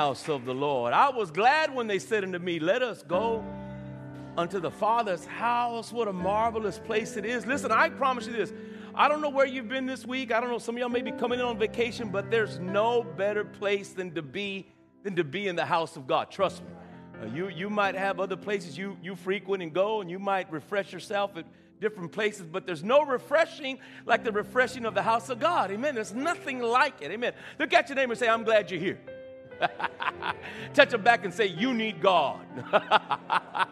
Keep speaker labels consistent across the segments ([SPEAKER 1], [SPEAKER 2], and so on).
[SPEAKER 1] house of the Lord. I was glad when they said unto me, Let us go unto the Father's house. What a marvelous place it is. Listen, I promise you this. I don't know where you've been this week. I don't know. Some of y'all may be coming in on vacation, but there's no better place than to be than to be in the house of God. Trust me. Uh, you, you might have other places you, you frequent and go, and you might refresh yourself at different places, but there's no refreshing like the refreshing of the house of God. Amen. There's nothing like it. Amen. Look at your neighbor and say, I'm glad you're here. Touch them back and say, You need God.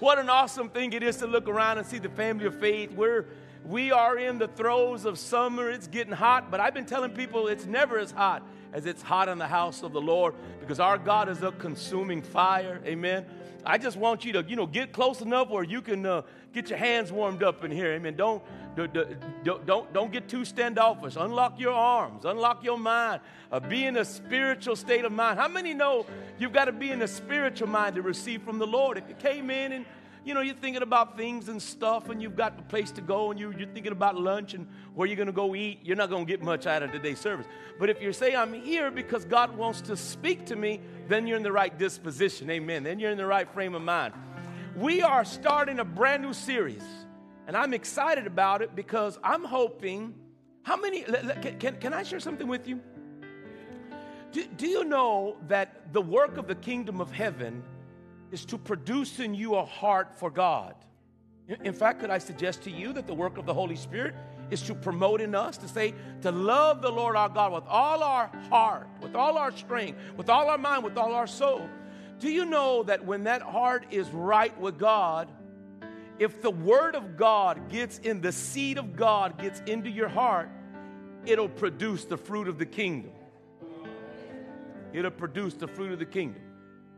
[SPEAKER 1] what an awesome thing it is to look around and see the family of faith. We're we are in the throes of summer. It's getting hot, but I've been telling people it's never as hot as it's hot in the house of the Lord because our God is a consuming fire. Amen. I just want you to, you know, get close enough where you can uh, get your hands warmed up in here. Amen. Don't, don't, don't, don't get too standoffish. Unlock your arms. Unlock your mind. Uh, be in a spiritual state of mind. How many know you've got to be in a spiritual mind to receive from the Lord? If you came in and you know, you're thinking about things and stuff, and you've got a place to go, and you, you're thinking about lunch and where you're going to go eat, you're not going to get much out of today's service. But if you say, I'm here because God wants to speak to me, then you're in the right disposition. Amen. Then you're in the right frame of mind. We are starting a brand new series, and I'm excited about it because I'm hoping. How many? Can, can I share something with you? Do, do you know that the work of the kingdom of heaven is to produce in you a heart for God. In fact, could I suggest to you that the work of the Holy Spirit is to promote in us, to say, to love the Lord our God with all our heart, with all our strength, with all our mind, with all our soul. Do you know that when that heart is right with God, if the Word of God gets in, the seed of God gets into your heart, it'll produce the fruit of the kingdom. It'll produce the fruit of the kingdom.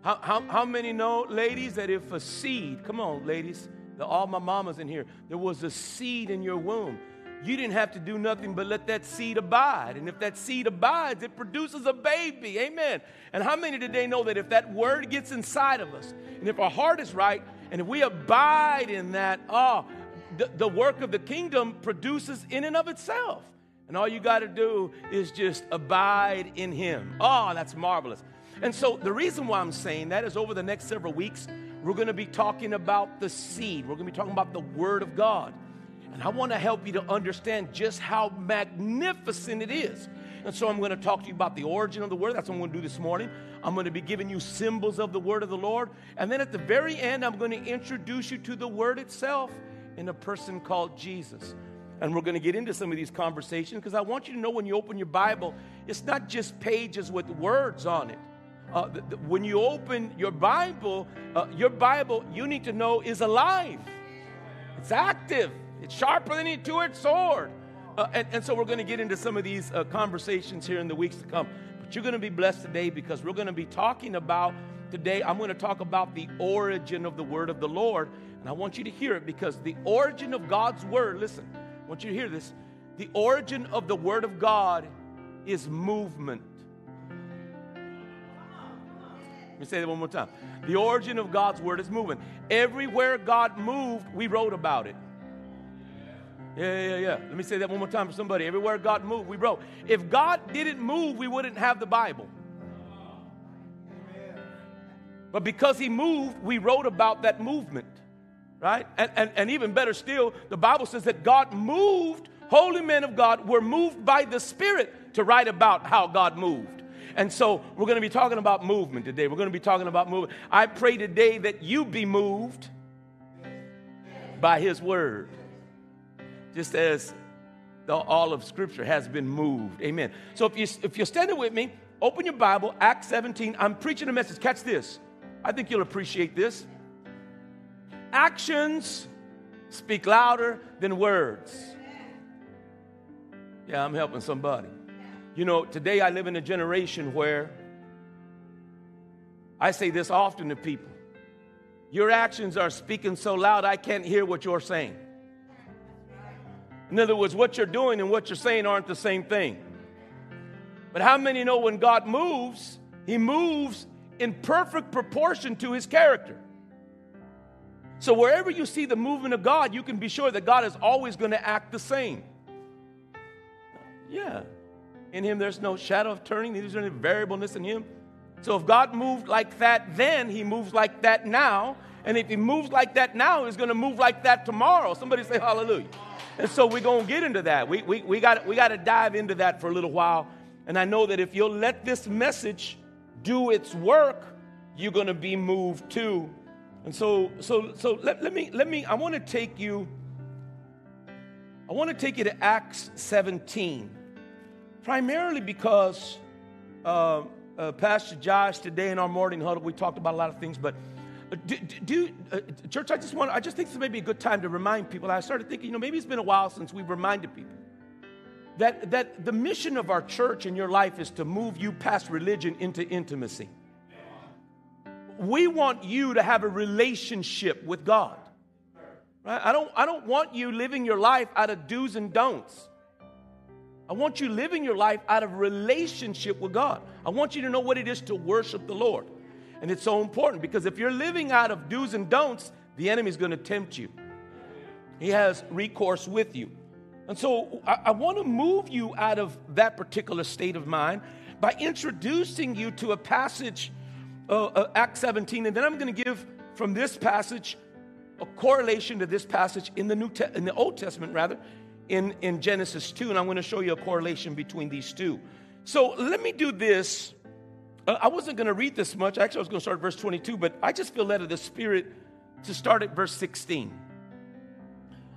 [SPEAKER 1] How, how, how many know, ladies, that if a seed, come on, ladies, the, all my mamas in here, there was a seed in your womb. You didn't have to do nothing but let that seed abide. And if that seed abides, it produces a baby. Amen. And how many today know that if that word gets inside of us, and if our heart is right, and if we abide in that, oh, the, the work of the kingdom produces in and of itself. And all you got to do is just abide in Him. Oh, that's marvelous. And so the reason why I'm saying that is over the next several weeks, we're going to be talking about the seed. We're going to be talking about the Word of God. And I want to help you to understand just how magnificent it is. And so I'm going to talk to you about the origin of the Word. That's what I'm going to do this morning. I'm going to be giving you symbols of the Word of the Lord. And then at the very end, I'm going to introduce you to the Word itself in a person called Jesus. And we're going to get into some of these conversations because I want you to know when you open your Bible, it's not just pages with words on it uh, when you open your Bible, uh, your Bible, you need to know, is alive. It's active. It's sharper than a two-edged sword. Uh, and, and, so we're going to get into some of these uh, conversations here in the weeks to come. But you're going to be blessed today because we're going to be talking about today. I'm going to talk about the origin of the word of the Lord. And I want you to hear it because the origin of God's word, listen, I want you to hear this. The origin of the word of God is movement. Let me say that one more time. The origin of God's word is moving. Everywhere God moved, we wrote about it. Yeah, yeah, yeah. Let me say that one more time for somebody. Everywhere God moved, we wrote. If God didn't move, we wouldn't have the Bible. But because He moved, we wrote about that movement, right? And, and, and even better still, the Bible says that God moved, holy men of God were moved by the Spirit to write about how God moved. And so we're going to be talking about movement today. We're going to be talking about movement. I pray today that you be moved by His word, just as the, all of Scripture has been moved. Amen. So if, you, if you're standing with me, open your Bible, Acts 17. I'm preaching a message. Catch this. I think you'll appreciate this. Actions speak louder than words. Yeah, I'm helping somebody. You know, today I live in a generation where I say this often to people your actions are speaking so loud I can't hear what you're saying. In other words, what you're doing and what you're saying aren't the same thing. But how many know when God moves, He moves in perfect proportion to His character? So wherever you see the movement of God, you can be sure that God is always going to act the same. Yeah. In him there's no shadow of turning, there's any variableness in him. So if God moved like that then, he moves like that now. And if he moves like that now, he's going to move like that tomorrow. Somebody say hallelujah. And so we're going to get into that. We, we, we got we to dive into that for a little while. And I know that if you'll let this message do its work, you're going to be moved too. And so, so, so let, let me, let me, I want to take you, I want to take you to Acts 17, primarily because uh, uh, Pastor Josh today in our morning huddle, we talked about a lot of things, but do, do uh, church, I just want, I just think this may be a good time to remind people. I started thinking, you know, maybe it's been a while since we've reminded people that, that the mission of our church in your life is to move you past religion into intimacy. We want you to have a relationship with God. Right? I, don't, I don't want you living your life out of do's and don'ts. I want you living your life out of relationship with God. I want you to know what it is to worship the Lord. And it's so important because if you're living out of do's and don'ts, the enemy's going to tempt you. He has recourse with you. And so I, I want to move you out of that particular state of mind by introducing you to a passage, uh, uh, Acts 17, and then I'm going to give from this passage a correlation to this passage in the New Te- in the Old Testament rather in, in Genesis 2, and I'm going to show you a correlation between these two. So let me do this. Uh, I wasn't going to read this much. Actually, I was going to start at verse 22, but I just feel led of the Spirit to start at verse 16.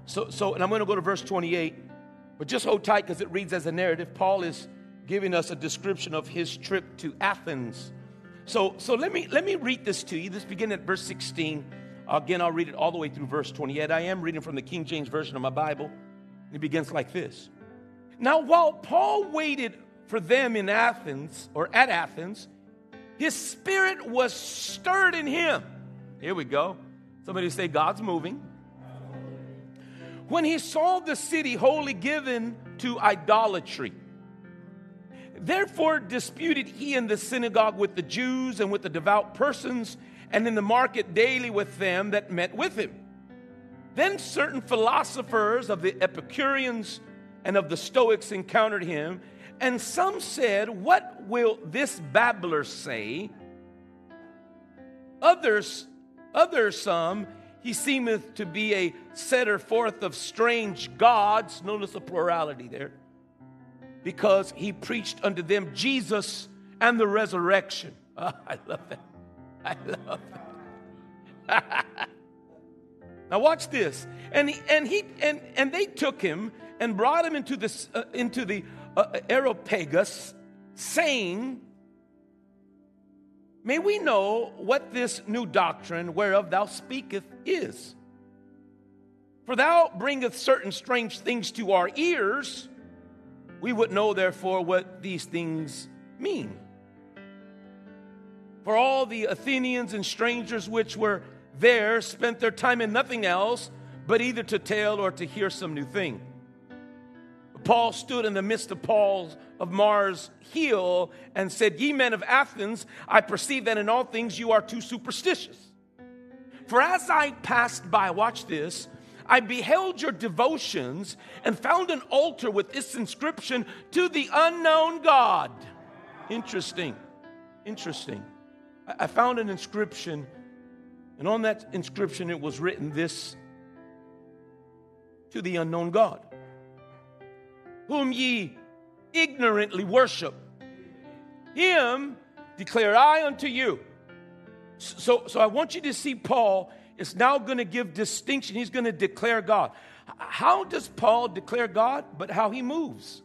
[SPEAKER 1] So, so and I'm going to go to verse 28, but just hold tight because it reads as a narrative. Paul is giving us a description of his trip to Athens. So, so let me let me read this to you. This begin at verse 16. Again, I'll read it all the way through verse 28. I am reading from the King James Version of my Bible. It begins like this. Now, while Paul waited for them in Athens or at Athens, his spirit was stirred in him. Here we go. Somebody say, God's moving. When he saw the city wholly given to idolatry, therefore disputed he in the synagogue with the Jews and with the devout persons, and in the market daily with them that met with him. Then certain philosophers of the Epicureans and of the Stoics encountered him, and some said, What will this babbler say? Others, others some, he seemeth to be a setter forth of strange gods. Notice the plurality there. Because he preached unto them Jesus and the resurrection. Oh, I love that. I love that. now watch this. And he, and he and and they took him and brought him into this uh, into the Uh, Areopagus, saying, May we know what this new doctrine whereof thou speakest is. For thou bringest certain strange things to our ears. We would know, therefore, what these things mean. For all the Athenians and strangers which were there spent their time in nothing else but either to tell or to hear some new thing. Paul stood in the midst of Paul's of Mars Hill and said, Ye men of Athens, I perceive that in all things you are too superstitious. For as I passed by, watch this, I beheld your devotions and found an altar with this inscription to the unknown God. Interesting. Interesting. I found an inscription, and on that inscription it was written this to the unknown God whom ye ignorantly worship. Him declare I unto you. So, so I want you to see Paul is now going to give distinction. He's going to declare God. How does Paul declare God? But how he moves.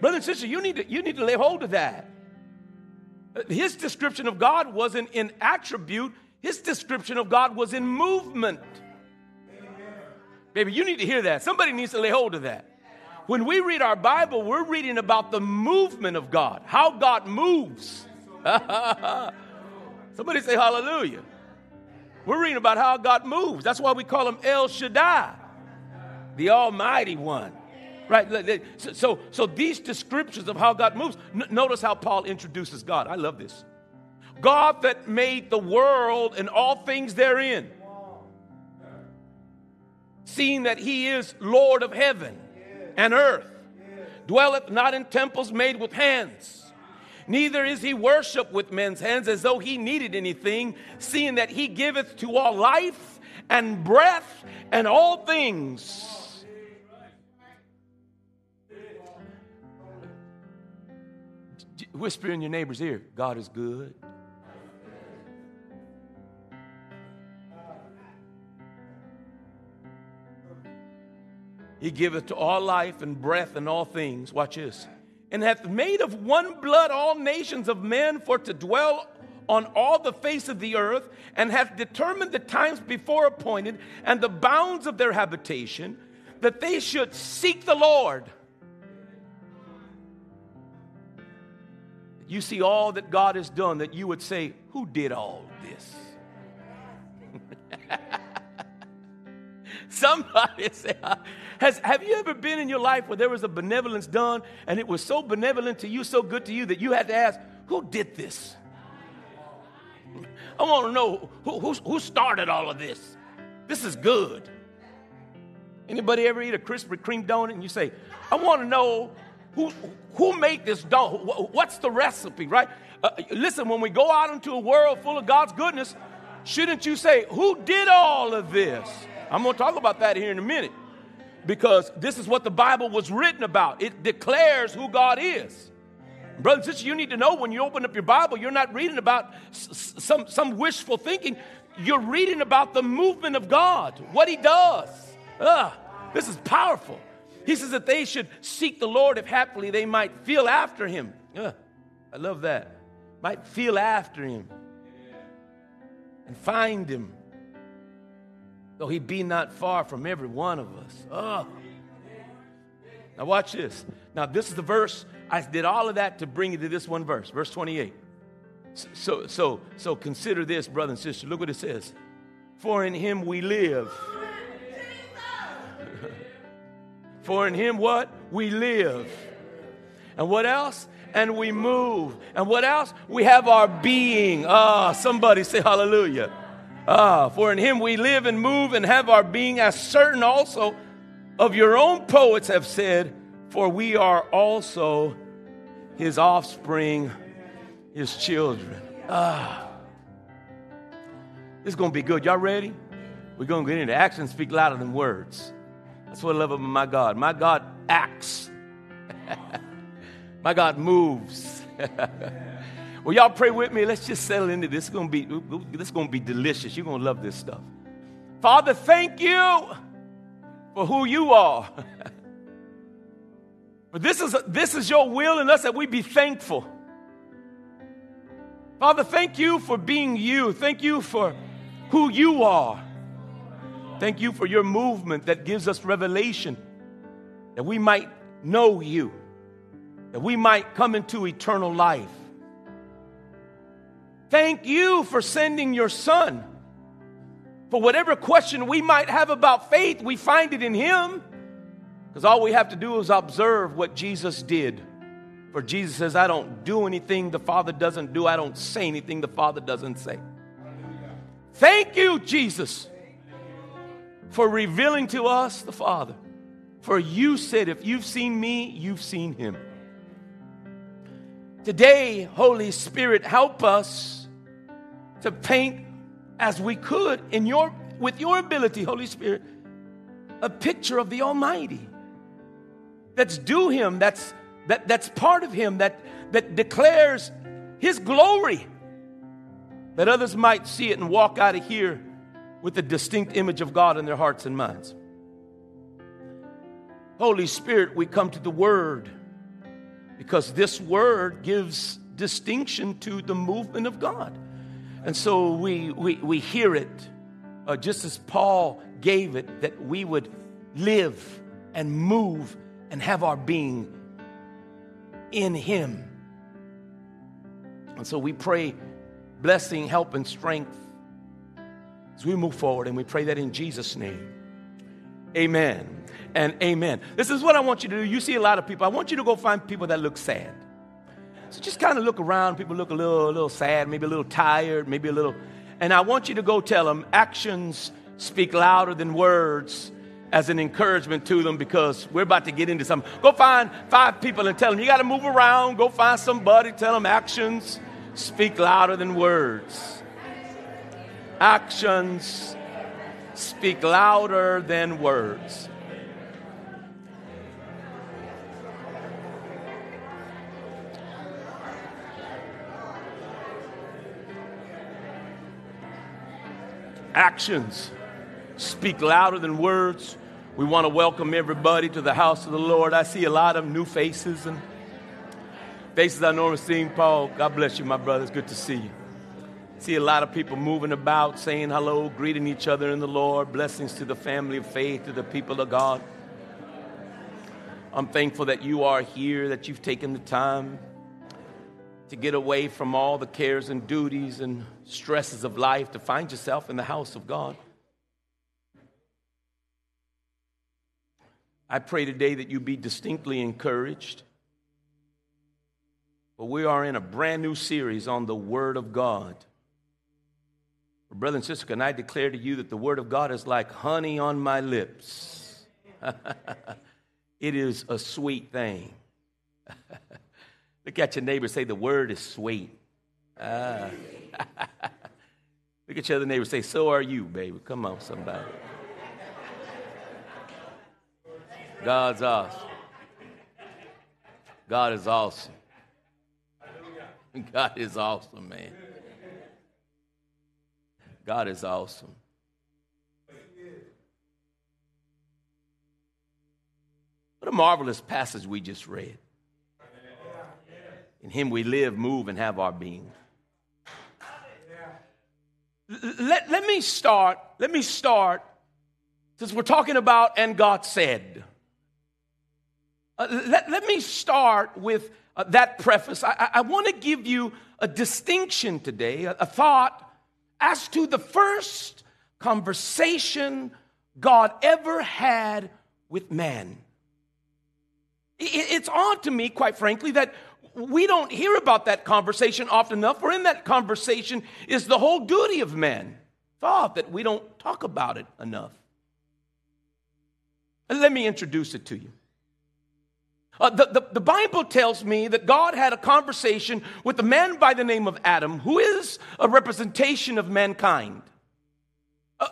[SPEAKER 1] Brother and sister, you need to, you need to lay hold of that. His description of God wasn't in attribute, his description of God was in movement. Baby, you need to hear that. Somebody needs to lay hold of that. When we read our Bible, we're reading about the movement of God, how God moves. Somebody say hallelujah. We're reading about how God moves. That's why we call him El Shaddai, the Almighty One. Right? So, so, so these descriptions of how God moves, n- notice how Paul introduces God. I love this. God that made the world and all things therein seeing that he is Lord of heaven and earth, dwelleth not in temples made with hands. Neither is he worshipped with men's hands as though he needed anything, seeing that he giveth to all life and breath and all things. Whisper in your neighbor's ear God is good. He giveth to all life and breath and all things. Watch this. And hath made of one blood all nations of men for to dwell on all the face of the earth, and hath determined the times before appointed and the bounds of their habitation, that they should seek the Lord. You see all that God has done, that you would say, Who did all this? Somebody say, has, have you ever been in your life where there was a benevolence done and it was so benevolent to you, so good to you that you had to ask, who did this? I want to know who, who, who started all of this. This is good. Anybody ever eat a Krispy Kreme donut and you say, I want to know who, who made this donut? What's the recipe, right? Uh, listen, when we go out into a world full of God's goodness, shouldn't you say, Who did all of this? I'm going to talk about that here in a minute because this is what the Bible was written about. It declares who God is. Brothers and sisters, you need to know when you open up your Bible, you're not reading about some, some wishful thinking. You're reading about the movement of God, what He does. Ugh, this is powerful. He says that they should seek the Lord if happily they might feel after Him. Ugh, I love that. Might feel after Him and find Him though he be not far from every one of us. Oh. Now, watch this. Now, this is the verse. I did all of that to bring you to this one verse, verse 28. So, so, so consider this, brother and sister. Look what it says. For in him we live. For in him what? We live. And what else? And we move. And what else? We have our being. Ah, somebody say hallelujah. Ah, for in him we live and move and have our being, as certain also of your own poets have said, for we are also his offspring, his children. Ah. This is going to be good. Y'all ready? We're going to get into actions speak louder than words. That's what I love about my God. My God acts. my God moves. Well, y'all pray with me. Let's just settle into this. It's gonna be this is gonna be delicious. You're gonna love this stuff. Father, thank you for who you are. but this is this is your will in us that we be thankful. Father, thank you for being you. Thank you for who you are. Thank you for your movement that gives us revelation that we might know you, that we might come into eternal life. Thank you for sending your son. For whatever question we might have about faith, we find it in him. Because all we have to do is observe what Jesus did. For Jesus says, I don't do anything the Father doesn't do, I don't say anything the Father doesn't say. Thank you, Jesus, for revealing to us the Father. For you said, if you've seen me, you've seen him. Today, Holy Spirit, help us to paint as we could in your with your ability, Holy Spirit, a picture of the Almighty. That's due him, that's that, that's part of him, that that declares his glory. That others might see it and walk out of here with a distinct image of God in their hearts and minds. Holy Spirit, we come to the Word because this Word gives distinction to the movement of God. And so we, we, we hear it uh, just as Paul gave it that we would live and move and have our being in Him. And so we pray blessing, help, and strength as we move forward. And we pray that in Jesus' name. Amen and amen. This is what I want you to do. You see a lot of people. I want you to go find people that look sad. So just kind of look around. People look a little, a little sad, maybe a little tired, maybe a little. And I want you to go tell them actions speak louder than words. as an encouragement to them because we're about to get into something. Go find five people and tell them you got to move around. Go find somebody, tell them actions speak louder than words. Actions speak louder than words. Actions speak louder than words. We want to welcome everybody to the house of the Lord. I see a lot of new faces and faces I normally see. Paul, God bless you, my brother. It's good to see you. See a lot of people moving about, saying hello, greeting each other in the Lord. Blessings to the family of faith, to the people of God. I'm thankful that you are here, that you've taken the time to get away from all the cares and duties and stresses of life to find yourself in the house of God. I pray today that you be distinctly encouraged. But we are in a brand new series on the Word of God. Brother and sister, can I declare to you that the Word of God is like honey on my lips? it is a sweet thing. Look at your neighbor say, The Word is sweet. Ah. Look at your other neighbor say, So are you, baby. Come on, somebody. God's awesome. God is awesome. God is awesome, man. God is awesome. What a marvelous passage we just read. In Him we live, move, and have our being. Let, let me start, let me start, since we're talking about and God said. Uh, let, let me start with uh, that preface. I, I want to give you a distinction today, a, a thought as to the first conversation God ever had with man. It, it's odd to me, quite frankly, that we don't hear about that conversation often enough, for in that conversation is the whole duty of man. Thought that we don't talk about it enough. Let me introduce it to you. Uh, the, the, the, Bible tells me that God had a conversation with a man by the name of Adam, who is a representation of mankind. Uh,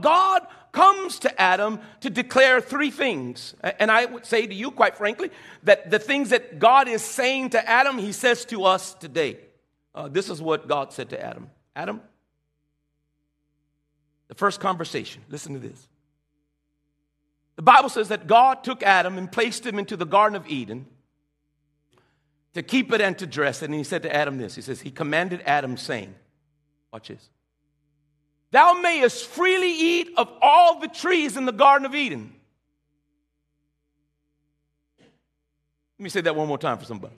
[SPEAKER 1] God comes to Adam to declare three things. And I would say to you, quite frankly, that the things that God is saying to Adam, he says to us today. Uh, this is what God said to Adam Adam, the first conversation, listen to this. The Bible says that God took Adam and placed him into the Garden of Eden to keep it and to dress it. And he said to Adam this He says, He commanded Adam, saying, Watch this. Thou mayest freely eat of all the trees in the Garden of Eden. Let me say that one more time for somebody.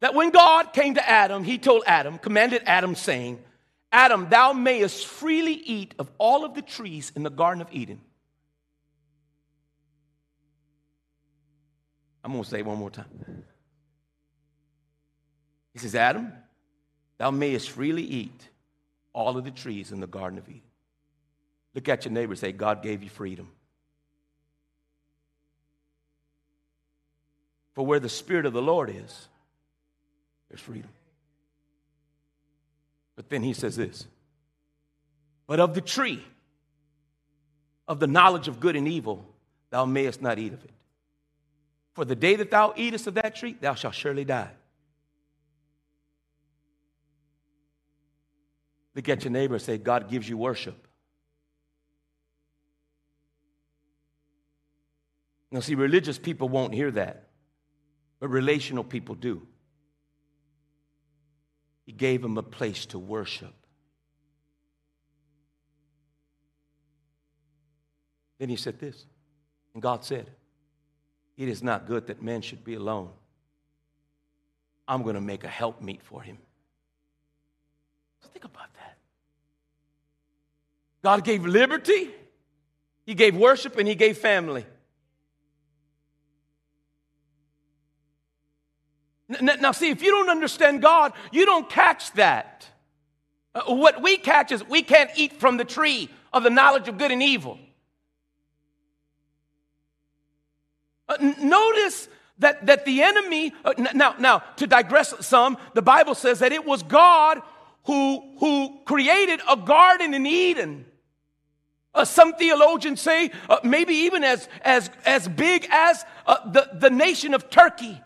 [SPEAKER 1] That when God came to Adam, he told Adam, commanded Adam, saying, Adam, thou mayest freely eat of all of the trees in the Garden of Eden. I'm going to say it one more time. He says, Adam, thou mayest freely eat all of the trees in the Garden of Eden. Look at your neighbor and say, God gave you freedom. For where the Spirit of the Lord is, there's freedom. But then he says this But of the tree of the knowledge of good and evil, thou mayest not eat of it. For the day that thou eatest of that tree, thou shalt surely die. Look at your neighbor and say, God gives you worship. Now, see, religious people won't hear that, but relational people do. He gave them a place to worship. Then he said this, and God said, it is not good that man should be alone. I'm going to make a helpmeet for him. Think about that. God gave liberty, He gave worship, and He gave family. Now, see, if you don't understand God, you don't catch that. Uh, what we catch is we can't eat from the tree of the knowledge of good and evil. Uh, notice that, that the enemy, uh, now, now, to digress some, the Bible says that it was God who, who created a garden in Eden. Uh, some theologians say uh, maybe even as, as, as big as uh, the, the nation of Turkey.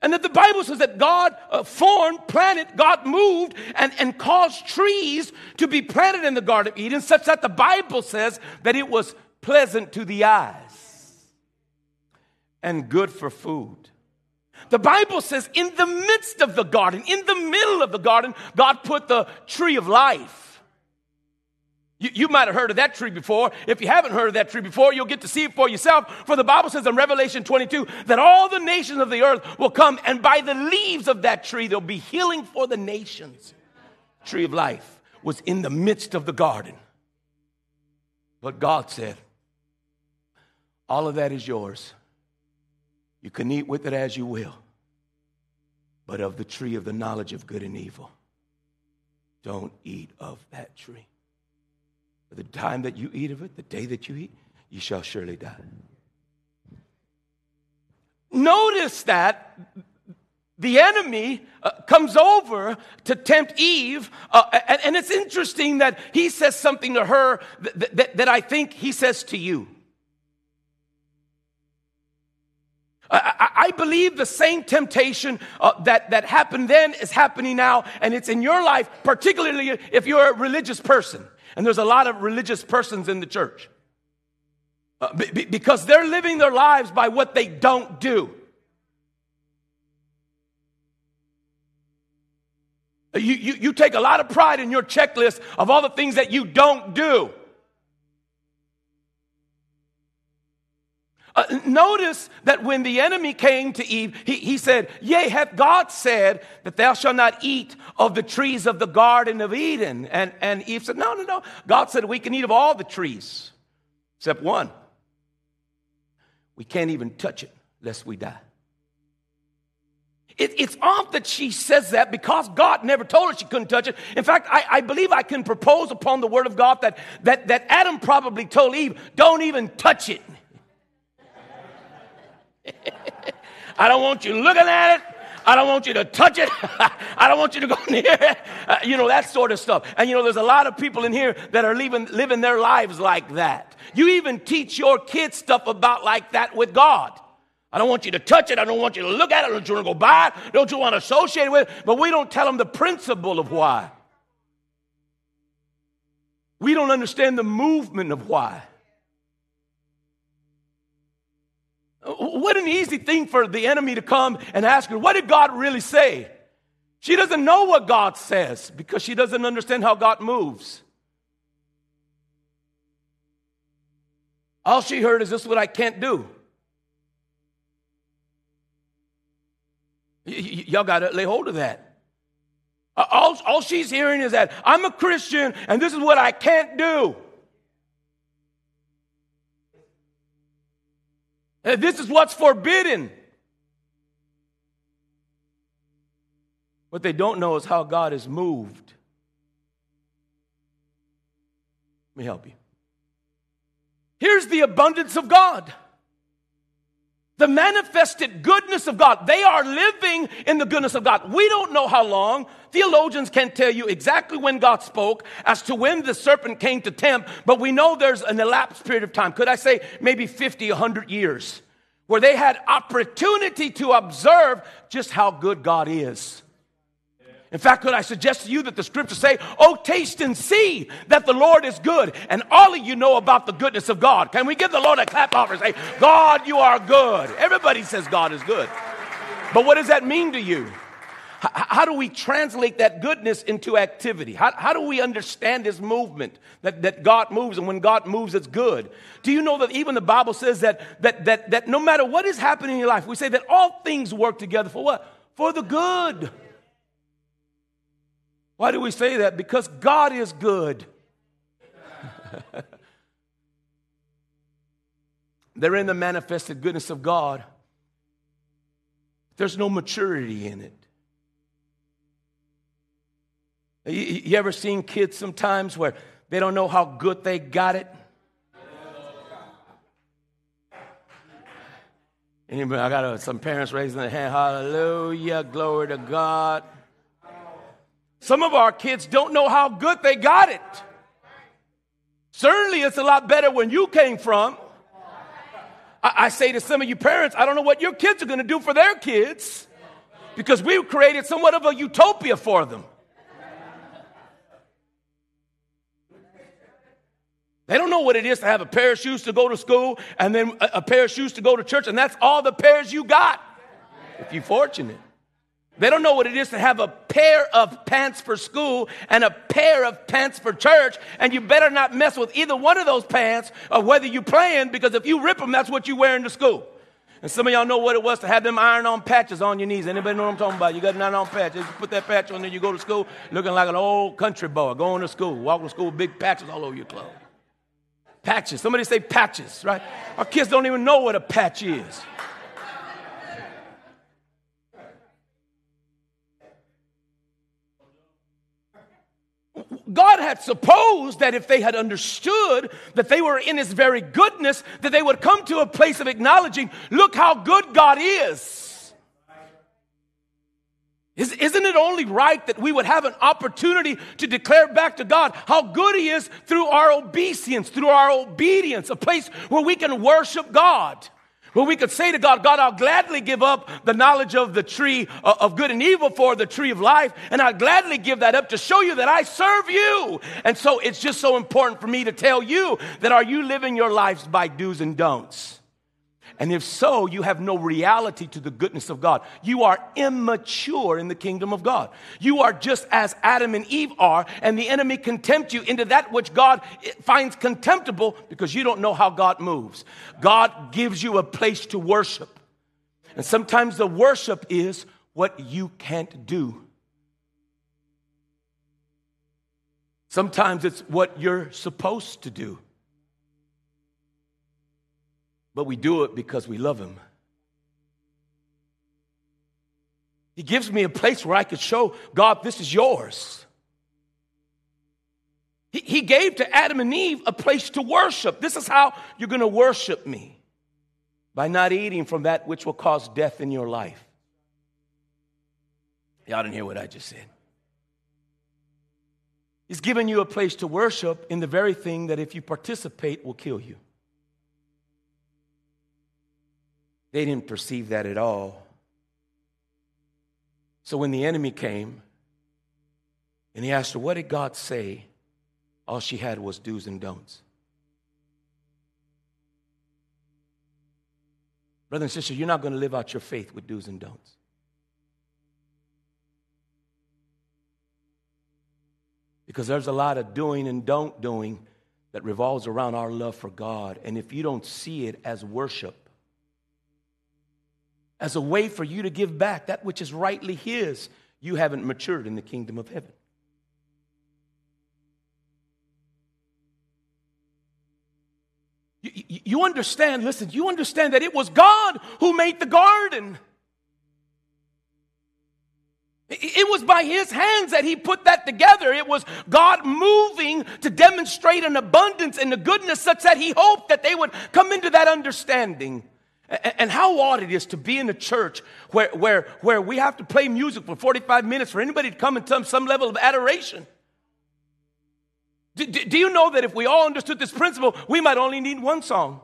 [SPEAKER 1] And that the Bible says that God uh, formed, planted, God moved, and, and caused trees to be planted in the Garden of Eden, such that the Bible says that it was pleasant to the eyes and good for food. The Bible says, in the midst of the garden, in the middle of the garden, God put the tree of life. You, you, might have heard of that tree before. If you haven't heard of that tree before, you'll get to see it for yourself. For the Bible says in Revelation 22 that all the nations of the earth will come, and by the leaves of that tree, there'll be healing for the nations. Tree of life was in the midst of the garden. But God said, All of that is yours. You can eat with it as you will. But of the tree of the knowledge of good and evil, don't eat of that tree. For the time that you eat of it, the day that you eat, you shall surely die. Notice that the enemy uh, comes over to tempt Eve, uh, and, and, it's interesting that he says something to her that, that, that I think he says to you. I, believe the same temptation uh, that, that happened then is happening now, and it's in your life, particularly if you're a religious person. And there's a lot of religious persons in the church uh, because they're living their lives by what they don't do. You, you, you take a lot of pride in your checklist of all the things that you don't do. Uh, notice that when the enemy came to Eve, he, he said, Yea, hath God said that thou shalt not eat of the trees of the Garden of Eden? And, and Eve said, No, no, no. God said we can eat of all the trees except one. We can't even touch it lest we die. It, it's odd that she says that because God never told her she couldn't touch it. In fact, I, I, believe I can propose upon the word of God that, that, that Adam probably told Eve, don't even touch it. I don't want you looking at it. I don't want you to touch it. I don't want you to go near it. Uh, you know, that sort of stuff. And you know, there's a lot of people in here that are living, living their lives like that. You even teach your kids stuff about like that with God. I don't want you to touch it. I don't want you to look at it. Don't you want to go by it. Don't you want to associate with it? But we don't tell them the principle of why. We don't understand the movement of why. Uh, what an easy thing for the enemy to come and ask her, What did God really say? She doesn't know what God says because she doesn't understand how God moves. All she heard is, This is what I can't do. Y- y- y'all got to lay hold of that. All, all she's hearing is that I'm a Christian and this is what I can't do. This is what's forbidden. What they don't know is how God is moved. Let me help you. Here's the abundance of God the manifested goodness of God. They are living in the goodness of God. We don't know how long. Theologians can't tell you exactly when God spoke as to when the serpent came to tempt, but we know there's an elapsed period of time. Could I say maybe 50, 100 years where they had opportunity to observe just how good God is. In fact, could I suggest to you that the scriptures say, Oh, taste and see that the Lord is good, and all of you know about the goodness of God. Can we give the Lord a clap off and say, God, you are good? Everybody says God is good. But what does that mean to you? How do we translate that goodness into activity? How, how do we understand this movement that, that God moves and when God moves, it's good? Do you know that even the Bible says that, that, that, that no matter what is happening in your life, we say that all things work together for what? For the good. Why do we say that? Because God is good. They're in the manifested goodness of God. There's no maturity in it. You, you ever seen kids sometimes where they don't know how good they got it? Anybody? I got uh, some parents raising their hand. Hallelujah. Glory to God. Some of our kids don't know how good they got it. Certainly, it's a lot better when you came from. I, I say to some of you parents, I don't know what your kids are going to do for their kids because we've created somewhat of a utopia for them. They don't know what it is to have a pair of shoes to go to school and then a, a pair of shoes to go to church, and that's all the pairs you got, if you're fortunate. They don't know what it is to have a pair of pants for school and a pair of pants for church, and you better not mess with either one of those pants or whether you're playing, because if you rip them, that's what you're wearing to school. And some of y'all know what it was to have them iron-on patches on your knees. Anybody know what I'm talking about? You got an iron-on patch. You put that patch on there, you go to school looking like an old country boy, going to school, walking to school with big patches all over your clothes. Patches. Somebody say patches, right? Our kids don't even know what a patch is. God had supposed that if they had understood that they were in His very goodness, that they would come to a place of acknowledging, look how good God is. Isn't it only right that we would have an opportunity to declare back to God how good He is through our obeisance, through our obedience, a place where we can worship God? Where we could say to God, God, I'll gladly give up the knowledge of the tree uh, of good and evil for the tree of life, and I'll gladly give that up to show you that I serve you. And so it's just so important for me to tell you that are you living your lives by do's and don'ts? And if so, you have no reality to the goodness of God. You are immature in the kingdom of God. You are just as Adam and Eve are, and the enemy can tempt you into that which God finds contemptible because you don't know how God moves. God gives you a place to worship. And sometimes the worship is what you can't do. Sometimes it's what you're supposed to do but we do it because we love Him. He gives me a place where I could show God, this is yours. He, he gave to Adam and Eve a place to worship. This is how you're going to worship me by not eating from that which will cause death in your life. Y'all didn't hear what I just said. He's given you a place to worship in the very thing that if you participate will kill you. They didn't perceive that at all. So when the enemy came and he asked her, What did God say? All she had was do's and don'ts. Brother and sister, you're not going to live out your faith with do's and don'ts. Because there's a lot of doing and don't doing that revolves around our love for God. And if you don't see it as worship, as a way for you to give back that which is rightly His, you haven't matured in the kingdom of heaven. You, you, understand, listen, you understand that it was God who made the garden. It was by his hands that he put that together. It was God moving to demonstrate an abundance and a goodness such that he hoped that they would come into that understanding. And how odd it is to be in a church where, where, where we have to play music for 45 minutes for anybody to come and some, some level of adoration. Do, do you know that if we all understood this principle, we might only need one song?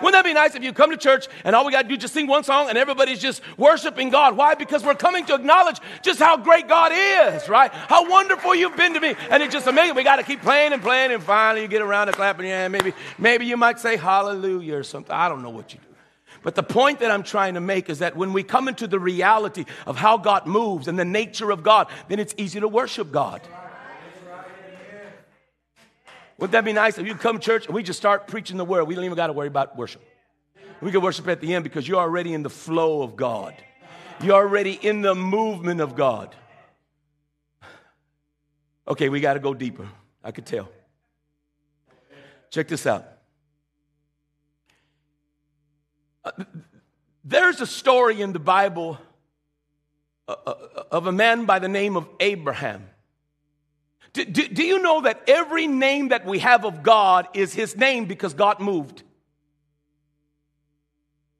[SPEAKER 1] Wouldn't that be nice if you come to church and all we got to do is just sing one song and everybody's just worshiping God? Why? Because we're coming to acknowledge just how great God is, right? How wonderful you've been to me. And it's just amazing. We got to keep playing and playing and finally you get around to clapping your hand. Maybe, maybe you might say hallelujah or something. I don't know what you do. But the point that I'm trying to make is that when we come into the reality of how God moves and the nature of God, then it's easy to worship God. Wouldn't that be nice if you come to church and we just start preaching the word? We don't even got to worry about worship. We can worship at the end because you're already in the flow of God. You're already in the movement of God. Okay, we got to go deeper. I could tell. Check this out. Uh, there's a story in the Bible uh, uh, of a man by the name of Abraham. Do, do, do, you know that every name that we have of God is his name because God moved?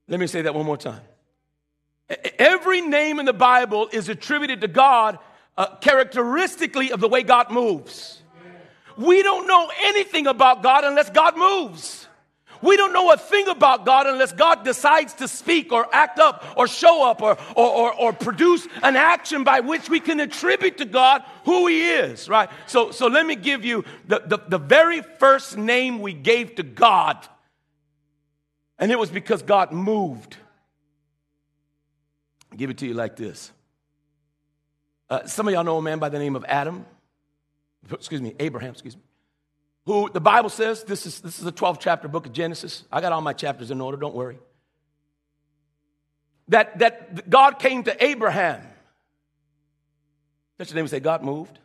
[SPEAKER 1] Let me say that one more time. Every name in the Bible is attributed to God uh, characteristically of the way God moves. We don't know anything about God unless God moves. We don't know a thing about God unless God decides to speak or act up or show up or, or, or, or, produce an action by which we can attribute to God who He is, right? So, so let me give you the, the, the very first name we gave to God, and it was because God moved. I'll give it to you like this. Uh, some of y'all know a man by the name of Adam, excuse me, Abraham, excuse me who the Bible says, this is, this is the 12th chapter book of Genesis. I got all my chapters in order, don't worry. That, that God came to Abraham. That's your name say, God moved.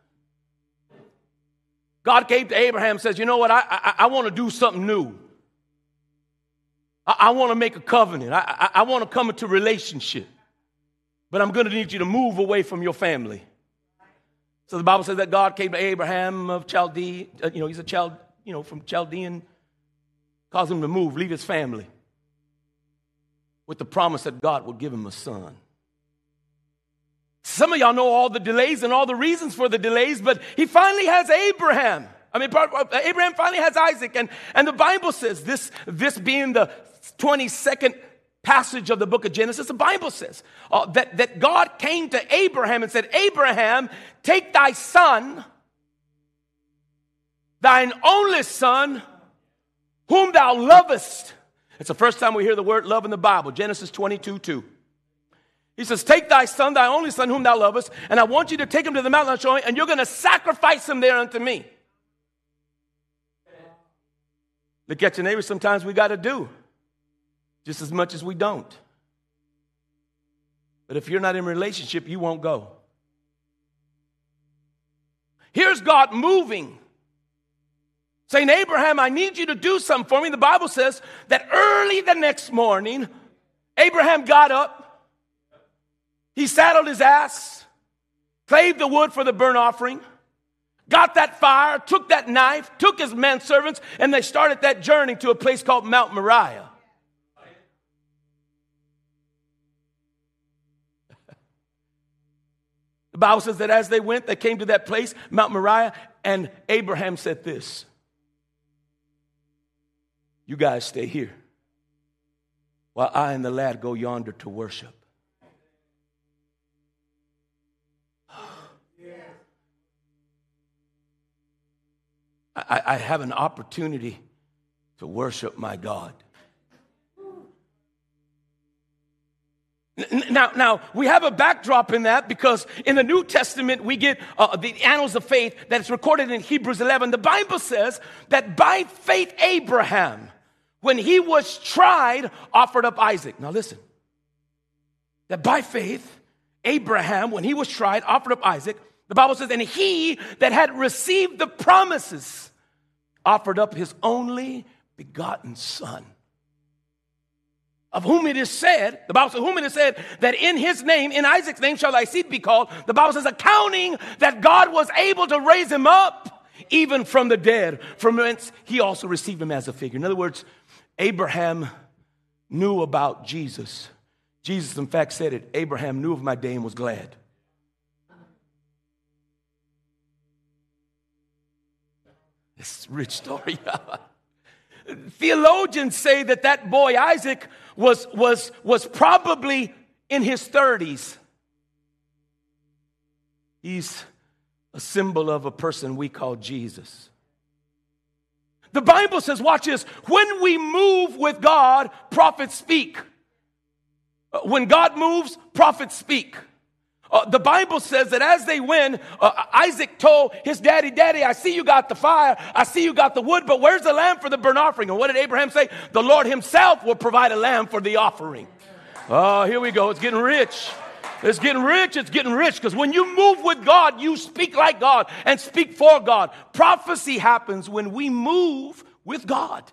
[SPEAKER 1] God came to Abraham says, You know what? I, I, I want to do something new. I, I want to make a covenant. I, I, I want to come into relationship. But I'm going to need you to move away from your family. So the Bible says that God came to Abraham of Chaldee, uh, you know, he's a child, you know, from Chaldean, caused him to move, leave his family, with the promise that God would give him a son. Some of y'all know all the delays and all the reasons for the delays, but he finally has Abraham. I mean, Abraham finally has Isaac, and, and the Bible says this, this being the 22nd passage of the book of Genesis, the Bible says uh, that, that God came to Abraham and said, Abraham, take thy son, thine only son, whom thou lovest. It's the first time we hear the word love in the Bible, Genesis 22 2. He says, Take thy son, thy only son, whom thou lovest, and I want you to take him to the mountain showing, and you're going to sacrifice him there unto me. Look at your neighbor, sometimes we got to do just as much as we don't. But if you're not in relationship, you won't go. Here's God moving, saying, Abraham, I need you to do something for me. The Bible says that early the next morning, Abraham got up, he saddled his ass, claved the wood for the burnt offering, got that fire, took that knife, took his men servants, and they started that journey to a place called Mount Moriah. The Bible says that as they went, they came to that place, Mount Moriah, and Abraham said this You guys stay here while I and the lad go yonder to worship. I, I have an opportunity to worship my God. Now, now we have a backdrop in that because in the New Testament we get uh, the annals of faith that is recorded in Hebrews 11. The Bible says that by faith Abraham, when he was tried, offered up Isaac. Now listen, that by faith Abraham, when he was tried, offered up Isaac. The Bible says, and he that had received the promises offered up his only begotten son of whom it is said, the Bible says, whom it is said, that in his name, in Isaac's name shall thy seed be called. The Bible says, accounting that God was able to raise him up even from the dead, from whence he also received him as a figure. In other words, Abraham knew about Jesus. Jesus, in fact, said it Abraham knew of my day and was glad. This rich story. Theologians say that that boy Isaac was, was, was probably in his 30s. He's a symbol of a person we call Jesus. The Bible says, watch this, when we move with God, prophets speak. Uh, when God moves, prophets speak. Uh, the Bible says that as they went, uh, Isaac told his daddy, Daddy, I see you got the fire, I see you got the wood, but where's the lamb for the burnt offering? And what did Abraham say? The Lord himself will provide a lamb for the offering. Oh, here we go. It's getting rich. It's getting rich. It's getting rich because when you move with God, you speak like God and speak for God. Prophecy happens when we move with God.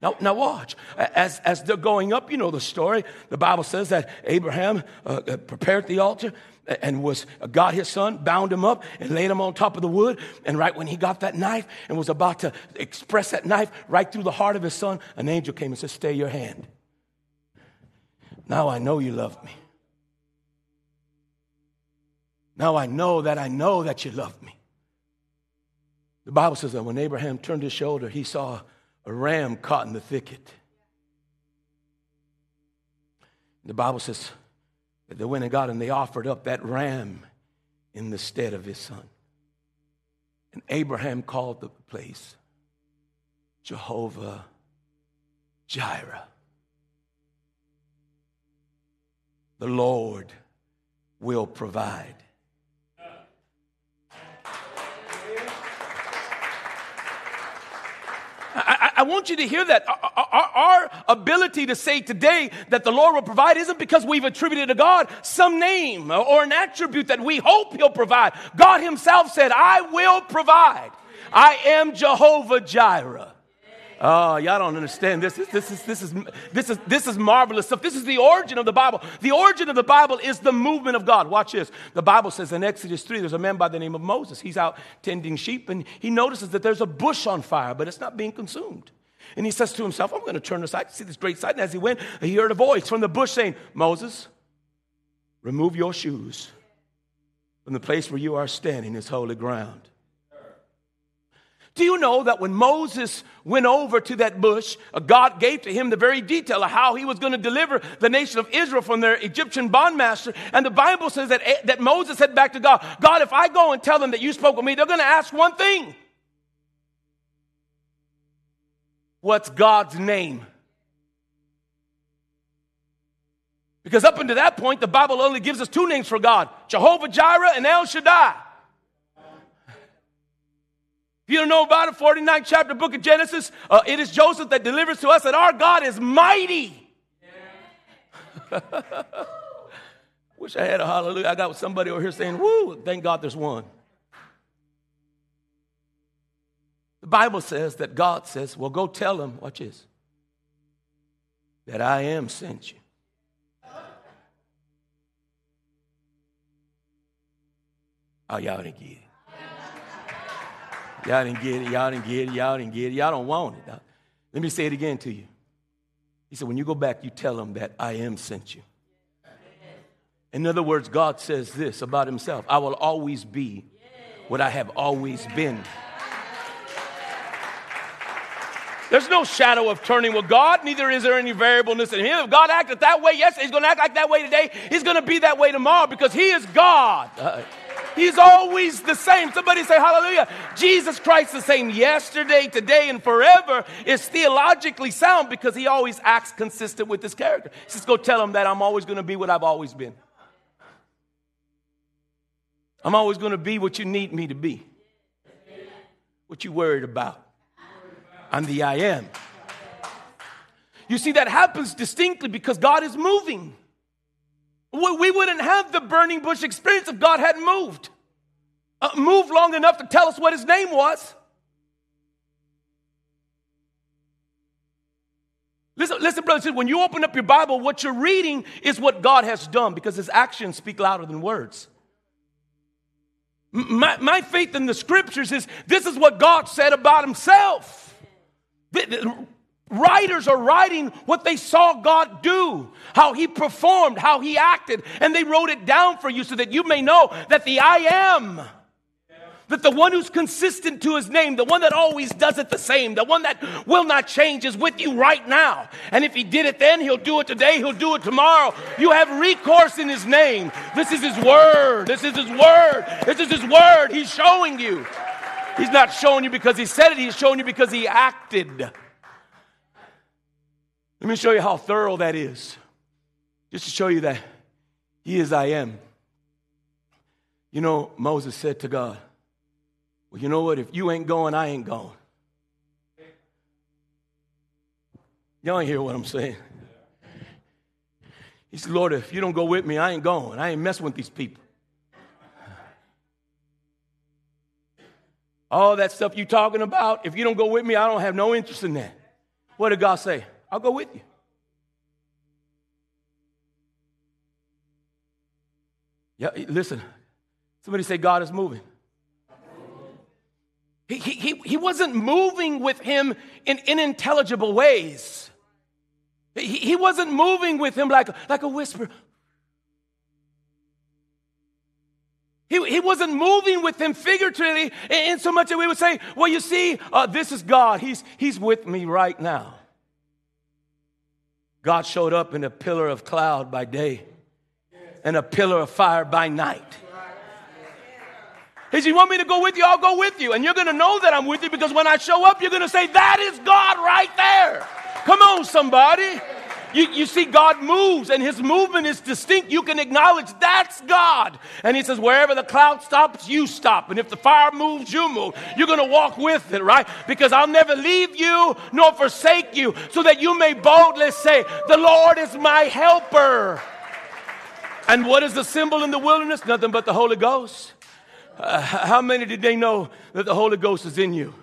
[SPEAKER 1] Now, now watch. As, as they're going up, you know the story. The Bible says that Abraham uh, prepared the altar and was uh, got his son, bound him up, and laid him on top of the wood. And right when he got that knife and was about to express that knife right through the heart of his son, an angel came and said, Stay your hand. Now I know you love me. Now I know that I know that you love me. The Bible says that when Abraham turned his shoulder, he saw a ram caught in the thicket. The Bible says they went and got and they offered up that ram in the stead of his son. And Abraham called the place Jehovah Jireh. The Lord will provide. I, I, want you to hear that. Our, our, our, ability to say today that the Lord will provide isn't because we've attributed to God some name or an attribute that we hope He'll provide. God Himself said, I will provide. I am Jehovah Jireh. Oh, y'all don't understand. This is, this, is, this, is, this, is, this is marvelous stuff. This is the origin of the Bible. The origin of the Bible is the movement of God. Watch this. The Bible says in Exodus 3, there's a man by the name of Moses. He's out tending sheep and he notices that there's a bush on fire, but it's not being consumed. And he says to himself, I'm going to turn aside to see this great sight. And as he went, he heard a voice from the bush saying, Moses, remove your shoes from the place where you are standing is holy ground. Do you know that when Moses went over to that bush, uh, God gave to him the very detail of how he was going to deliver the nation of Israel from their Egyptian bondmaster? And the Bible says that, eh, that Moses said back to God, God, if I go and tell them that you spoke with me, they're going to ask one thing. What's God's name? Because up until that point, the Bible only gives us two names for God Jehovah Jireh and El Shaddai. If you don't know about it, 49th chapter, book of Genesis, uh, it is Joseph that delivers to us that our God is mighty. Yeah. Wish I had a hallelujah. I got somebody over here saying, Woo, thank God there's one. The Bible says that God says, Well, go tell him, watch this, that I am sent you. Oh, y'all didn't get it. Y'all didn't get it. Y'all didn't get it. Y'all didn't get it. Y'all don't want it. Let me say it again to you. He said, when you go back, you tell them that I am sent you. In other words, God says this about himself I will always be what I have always been. There's no shadow of turning with God, neither is there any variableness in Him. If God acted that way yesterday, He's going to act like that way today. He's going to be that way tomorrow because He is God. Uh, He's always the same. Somebody say hallelujah. Jesus Christ the same yesterday, today, and forever is theologically sound because he always acts consistent with his character. Just go tell him that I'm always going to be what I've always been. I'm always going to be what you need me to be. What you worried about. I'm the I am. You see, that happens distinctly because God is moving. We wouldn't have the burning bush experience if God hadn't moved. Uh, moved long enough to tell us what his name was. Listen, listen, brothers, when you open up your Bible, what you're reading is what God has done because his actions speak louder than words. My, my faith in the scriptures is this is what God said about himself. Writers are writing what they saw God do, how He performed, how He acted, and they wrote it down for you so that you may know that the I am, that the one who's consistent to His name, the one that always does it the same, the one that will not change is with you right now. And if He did it then, He'll do it today, He'll do it tomorrow. You have recourse in His name. This is His Word. This is His Word. This is His Word. He's showing you. He's not showing you because He said it, He's showing you because He acted. Let me show you how thorough that is. Just to show you that He is I am. You know, Moses said to God, Well, you know what? If you ain't going, I ain't going. Y'all hear what I'm saying. He said, Lord, if you don't go with me, I ain't going. I ain't messing with these people. All that stuff you talking about, if you don't go with me, I don't have no interest in that. What did God say? I'll go with you. Yeah, listen. Somebody say God is moving. He, he, he wasn't moving with him in unintelligible ways. He, he wasn't moving with him like, like a whisper. He, he wasn't moving with him figuratively in so much that we would say, well, you see, uh, this is God. He's, he's with me right now. God showed up in a pillar of cloud by day and a pillar of fire by night. He said, You want me to go with you? I'll go with you. And you're going to know that I'm with you because when I show up, you're going to say, That is God right there. Come on, somebody. You, you see, God moves and his movement is distinct. You can acknowledge that's God. And he says, wherever the cloud stops, you stop. And if the fire moves, you move. You're going to walk with it, right? Because I'll never leave you nor forsake you so that you may boldly say, The Lord is my helper. And what is the symbol in the wilderness? Nothing but the Holy Ghost. Uh, how many did they know that the Holy Ghost is in you?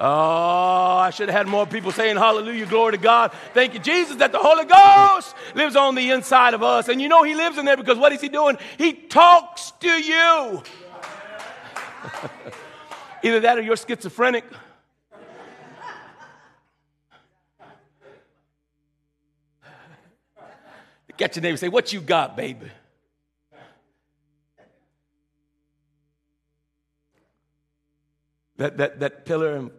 [SPEAKER 1] Oh, I should have had more people saying hallelujah, glory to God. Thank you, Jesus, that the Holy Ghost lives on the inside of us. And you know He lives in there because what is He doing? He talks to you. Either that or you're schizophrenic. Get your neighbor and say, What you got, baby? That, that, that pillar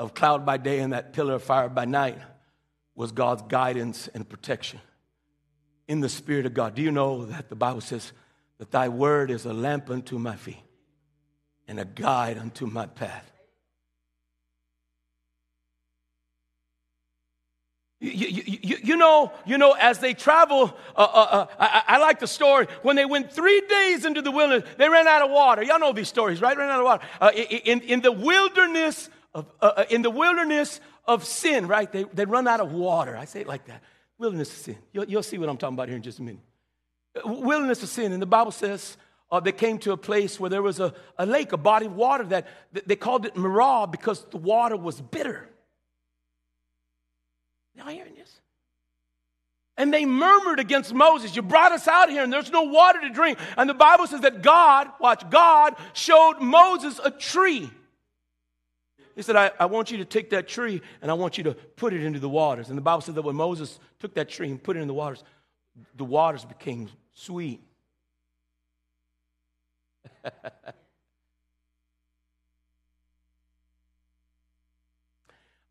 [SPEAKER 1] of cloud by day and that pillar of fire by night was God's guidance and protection in the Spirit of God. Do you know that the Bible says that thy word is a lamp unto my feet and a guide unto my path? You, you, you, you, know, you know, as they travel, uh, uh, uh, I, I, like the story. When they went three days into the wilderness, they ran out of water. Y'all know these stories, right? Ran out of water. Uh, in, in the wilderness of, uh, uh, in the wilderness of sin, right? They, they run out of water. I say it like that. Wilderness of sin. You'll, you'll see what I'm talking about here in just a minute. Uh, wilderness of sin. And the Bible says uh, they came to a place where there was a, a lake, a body of water that they called it Marah because the water was bitter. Y'all hearing this? And they murmured against Moses. You brought us out here and there's no water to drink. And the Bible says that God, watch, God showed Moses a tree. He said, I, I, want you to take that tree and I want you to put it into the waters. And the Bible said that when Moses took that tree and put it in the waters, the waters became sweet.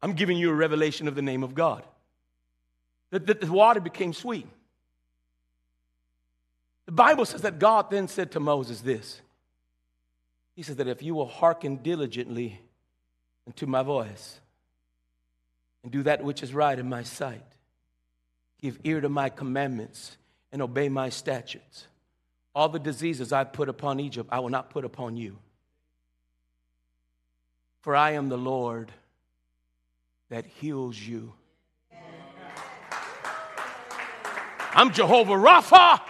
[SPEAKER 1] I'm giving you a revelation of the name of God. That, that the water became sweet. The Bible says that God then said to Moses this He says that if you will hearken diligently and to my voice, and do that which is right in my sight. Give ear to my commandments and obey my statutes. All the diseases I put upon Egypt, I will not put upon you. For I am the Lord that heals you. I'm Jehovah Rapha.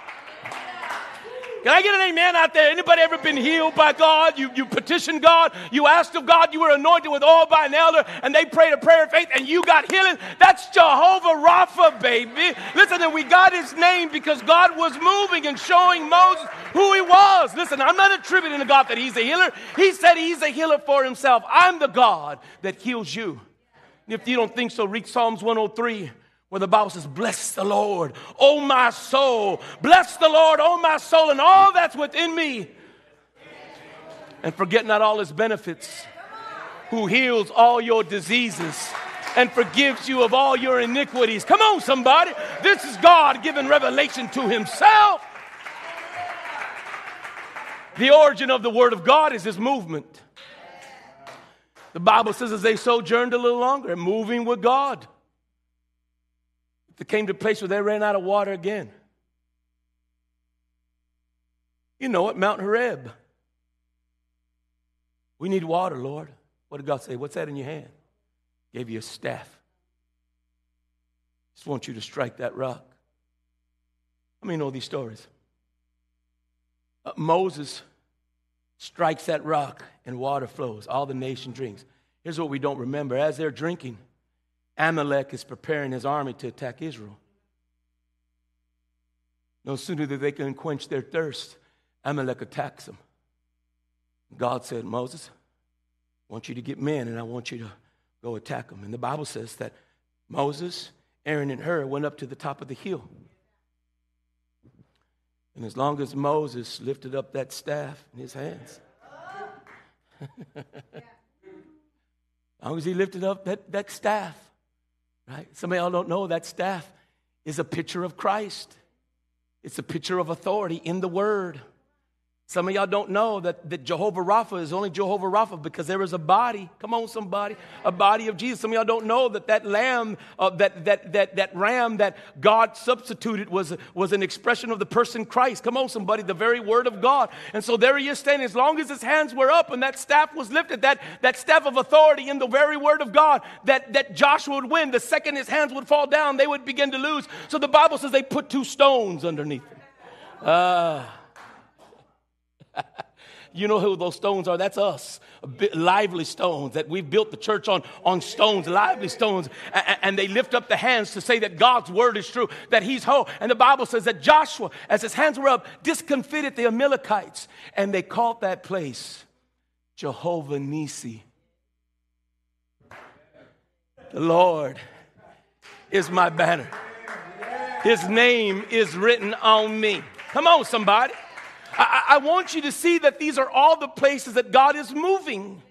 [SPEAKER 1] Can I get an amen out there? Anybody ever been healed by God? You, you petitioned God, you asked of God, you were anointed with oil by an elder, and they prayed a prayer of faith, and you got healing? That's Jehovah Rapha, baby. Listen, and we got his name because God was moving and showing Moses who he was. Listen, I'm not attributing to God that he's a healer. He said he's a healer for himself. I'm the God that heals you. If you don't think so, read Psalms 103 where the Bible says, Bless the Lord, oh my soul. Bless the Lord, oh my soul, and all that's within me. And forget not all his benefits, who heals all your diseases and forgives you of all your iniquities. Come on, somebody. This is God giving revelation to himself. The origin of the Word of God is His movement. The Bible says, as they sojourned a little longer, moving with God. They came to a place where they ran out of water again. You know it, Mount Horeb. We need water, Lord. What did God say? What's that in your hand? Gave you a staff. Just want you to strike that rock. I mean, all these stories? Uh, Moses strikes that rock and water flows. All the nation drinks. Here's what we don't remember. As they're drinking, Amalek is preparing his army to attack Israel. No sooner do they can quench their thirst, Amalek attacks them. God said, Moses, I want you to get men and I want you to go attack them. And the Bible says that Moses Aaron and Hur went up to the top of the hill. And as long as Moses lifted up that staff in his hands, as long as he lifted up that, that staff, right? Some of y'all don't know that staff is a picture of Christ. It's a picture of authority in the Word. Some of y'all don't know that, that Jehovah Rapha is only Jehovah Rapha because there is a body. Come on, somebody. A body of Jesus. Some of y'all don't know that that lamb, uh, that, that, that, that ram that God substituted was, was an expression of the person Christ. Come on, somebody. The very word of God. And so there he is standing. As long as his hands were up and that staff was lifted, that, that staff of authority in the very word of God, that, that Joshua would win. The second his hands would fall down, they would begin to lose. So the Bible says they put two stones underneath him. Uh, you know who those stones are? That's us. Lively stones that we've built the church on, on stones, lively stones. And, they lift up the hands to say that God's word is true, that he's whole. And the Bible says that Joshua, as his hands were up, discomfited the Amalekites. And they called that place Jehovah Nisi. The Lord is my banner. His name is written on me. Come on, somebody. I, I want you to see that these are all the places that God is moving.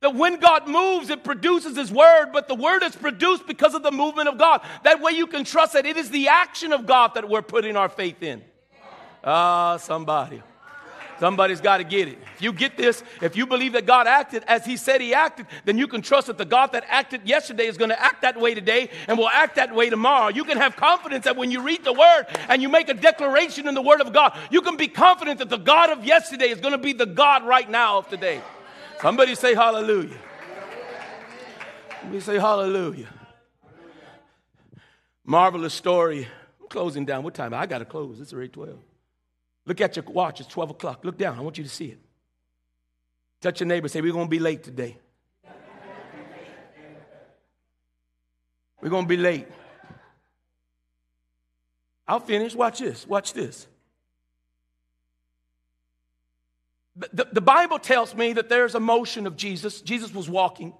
[SPEAKER 1] That when God moves, it produces His word, but the word is produced because of the movement of God. That way you can trust that it is the action of God that we're putting our faith in. Ah, somebody. Somebody's got to get it. If you get this, if you believe that God acted as He said He acted, then you can trust that the God that acted yesterday is going to act that way today and will act that way tomorrow. You can have confidence that when you read the Word and you make a declaration in the Word of God, you can be confident that the God of yesterday is going to be the God right now of today. Somebody say hallelujah. Let me say hallelujah. Marvelous story. I'm closing down. What time? I got to close. It's already 12. Look at your watch, it's 12 o'clock. Look down, I want you to see it. Touch your neighbor, say, We're going to be late today. We're going to be late. I'll finish. Watch this. Watch this. The, the, Bible tells me that there's a motion of Jesus. Jesus was walking.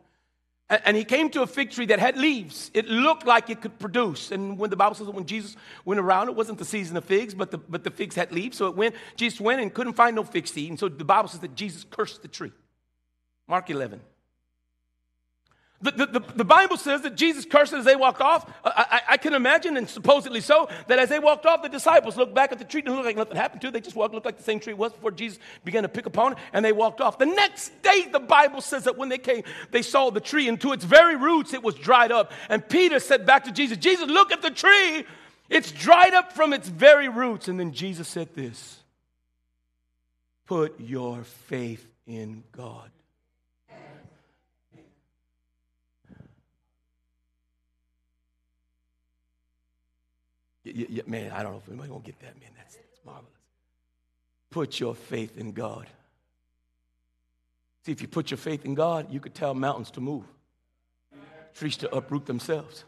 [SPEAKER 1] And he came to a fig tree that had leaves. It looked like it could produce. And when the Bible says that when Jesus went around, it wasn't the season of figs, but the, but the figs had leaves. So it went, Jesus went and couldn't find no figs to eat. And so the Bible says that Jesus cursed the tree. Mark 11. The, the, the, Bible says that Jesus cursed as they walked off. I, I, I, can imagine, and supposedly so, that as they walked off, the disciples looked back at the tree and looked like nothing happened to it. They just walked, looked like the same tree was before Jesus began to pick upon it, and they walked off. The next day, the Bible says that when they came, they saw the tree, and to its very roots, it was dried up. And Peter said back to Jesus, Jesus, look at the tree. It's dried up from its very roots. And then Jesus said this Put your faith in God. Man, I don't know if anybody gonna get that, man. That's, that's marvelous. Put your faith in God. See, if you put your faith in God, you could tell mountains to move, trees to uproot themselves.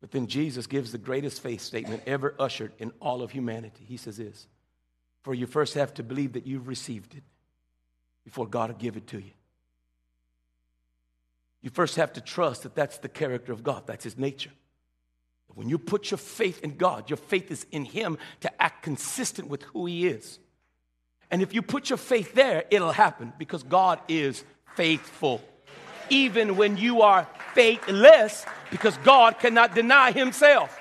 [SPEAKER 1] But then Jesus gives the greatest faith statement ever ushered in all of humanity. He says this For you first have to believe that you've received it before God will give it to you. You first have to trust that that's the character of God, that's His nature. When you put your faith in God, your faith is in Him to act consistent with who He is. And if you put your faith there, it'll happen because God is faithful. Even when you are faithless, because God cannot deny Himself.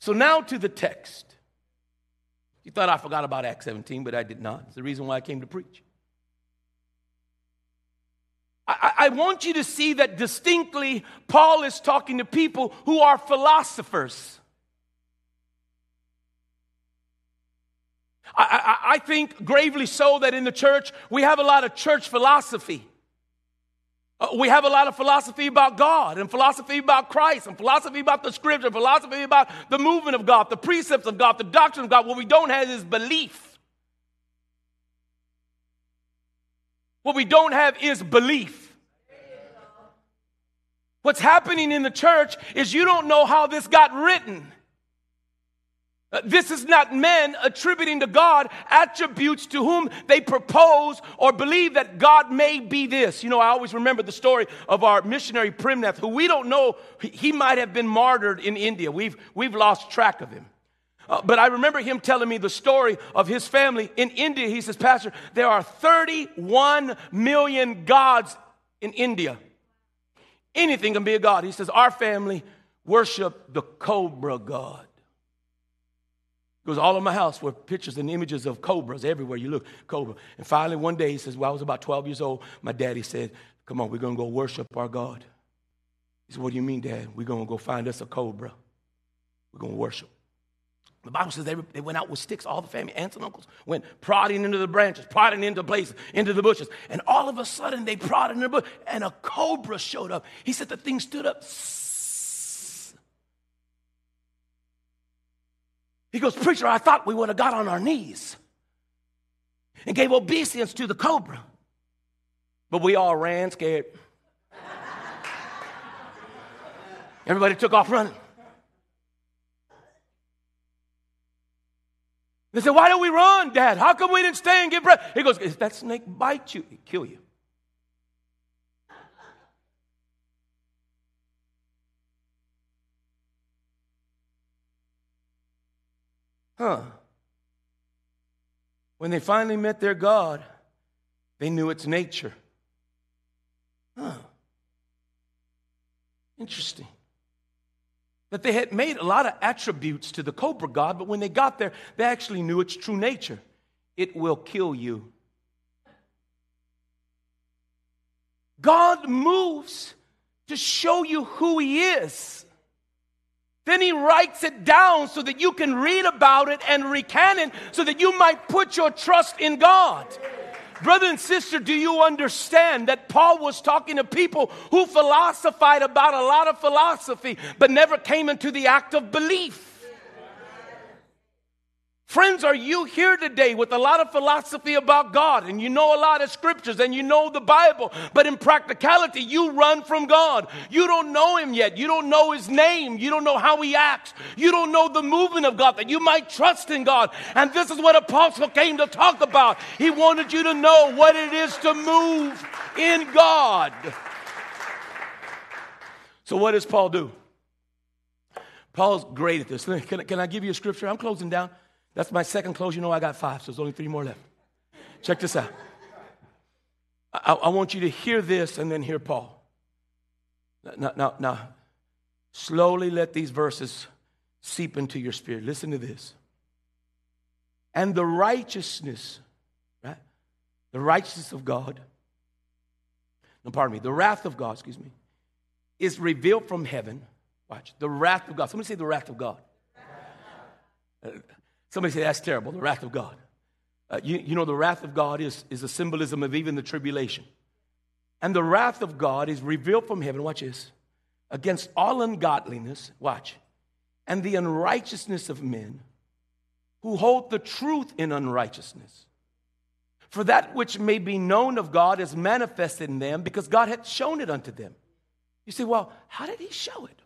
[SPEAKER 1] So now to the text. You thought I forgot about Acts 17, but I did not. It's the reason why I came to preach. I, I, want you to see that distinctly, Paul is talking to people who are philosophers. I, I, I think gravely so that in the church we have a lot of church philosophy. Uh, we have a lot of philosophy about God and philosophy about Christ and philosophy about the scripture, philosophy about the movement of God, the precepts of God, the doctrine of God. What we don't have is belief. What we don't have is belief. What's happening in the church is you don't know how this got written. Uh, This is not men attributing to God attributes to whom they propose or believe that God may be this. You know, I always remember the story of our missionary Primnath, who we don't know, he- he might have been martyred in India. We've, we've lost track of him. Uh, but I remember him telling me the story of his family in India. He says, Pastor, there are 31 million gods in India. Anything can be a god. He says, Our family worship the cobra god. Because all of my house were pictures and images of cobras everywhere you look, cobra. And finally, one day, he says, Well, I was about 12 years old. My daddy said, Come on, we're going to go worship our God. He said, What do you mean, Dad? We're going to go find us a cobra. We're going to worship. The Bible says they, they went out with sticks, all the family, aunts and uncles, went prodding into the branches, prodding into places, into the bushes. And all of a sudden, they prodded in the bush, and a cobra showed up. He said the thing stood up. He goes, Preacher, I thought we would have got on our knees and gave obeisance to the cobra. But we all ran scared. Everybody took off running. They said, Why don't we run, Dad? How come we didn't stay and get bread? He goes, If that snake bites you, it kill you. Huh. When they finally met their God, they knew its nature. Huh. Interesting. That they had made a lot of attributes to the cobra god, but when they got there, they actually knew its true nature. It will kill you. God moves to show you who He is. Then He writes it down so that you can read about it and recant it so that you might put your trust in God. Brother and sister, do you understand that Paul was talking to people who philosophized about a lot of philosophy but never came into the act of belief? Friends, are you here today with a lot of philosophy about God and you know a lot of scriptures and you know the Bible, but in practicality, you run from God? You don't know Him yet. You don't know His name. You don't know how He acts. You don't know the movement of God that you might trust in God. And this is what Apostle came to talk about. He wanted you to know what it is to move in God. So, what does Paul do? Paul's great at this. Can, can I give you a scripture? I'm closing down. That's my second close. You know, I got five, so there's only three more left. Check this out. I, I want you to hear this and then hear Paul. Now, now, now, slowly let these verses seep into your spirit. Listen to this. And the righteousness, right? The righteousness of God, no, pardon me, the wrath of God, excuse me, is revealed from heaven. Watch, the wrath of God. Somebody say the wrath of God. Somebody say that's terrible, the wrath of God. Uh, you, you know, the wrath of God is, is a symbolism of even the tribulation. And the wrath of God is revealed from heaven, watch this, against all ungodliness, watch, and the unrighteousness of men who hold the truth in unrighteousness. For that which may be known of God is manifested in them because God hath shown it unto them. You say, well, how did he show it?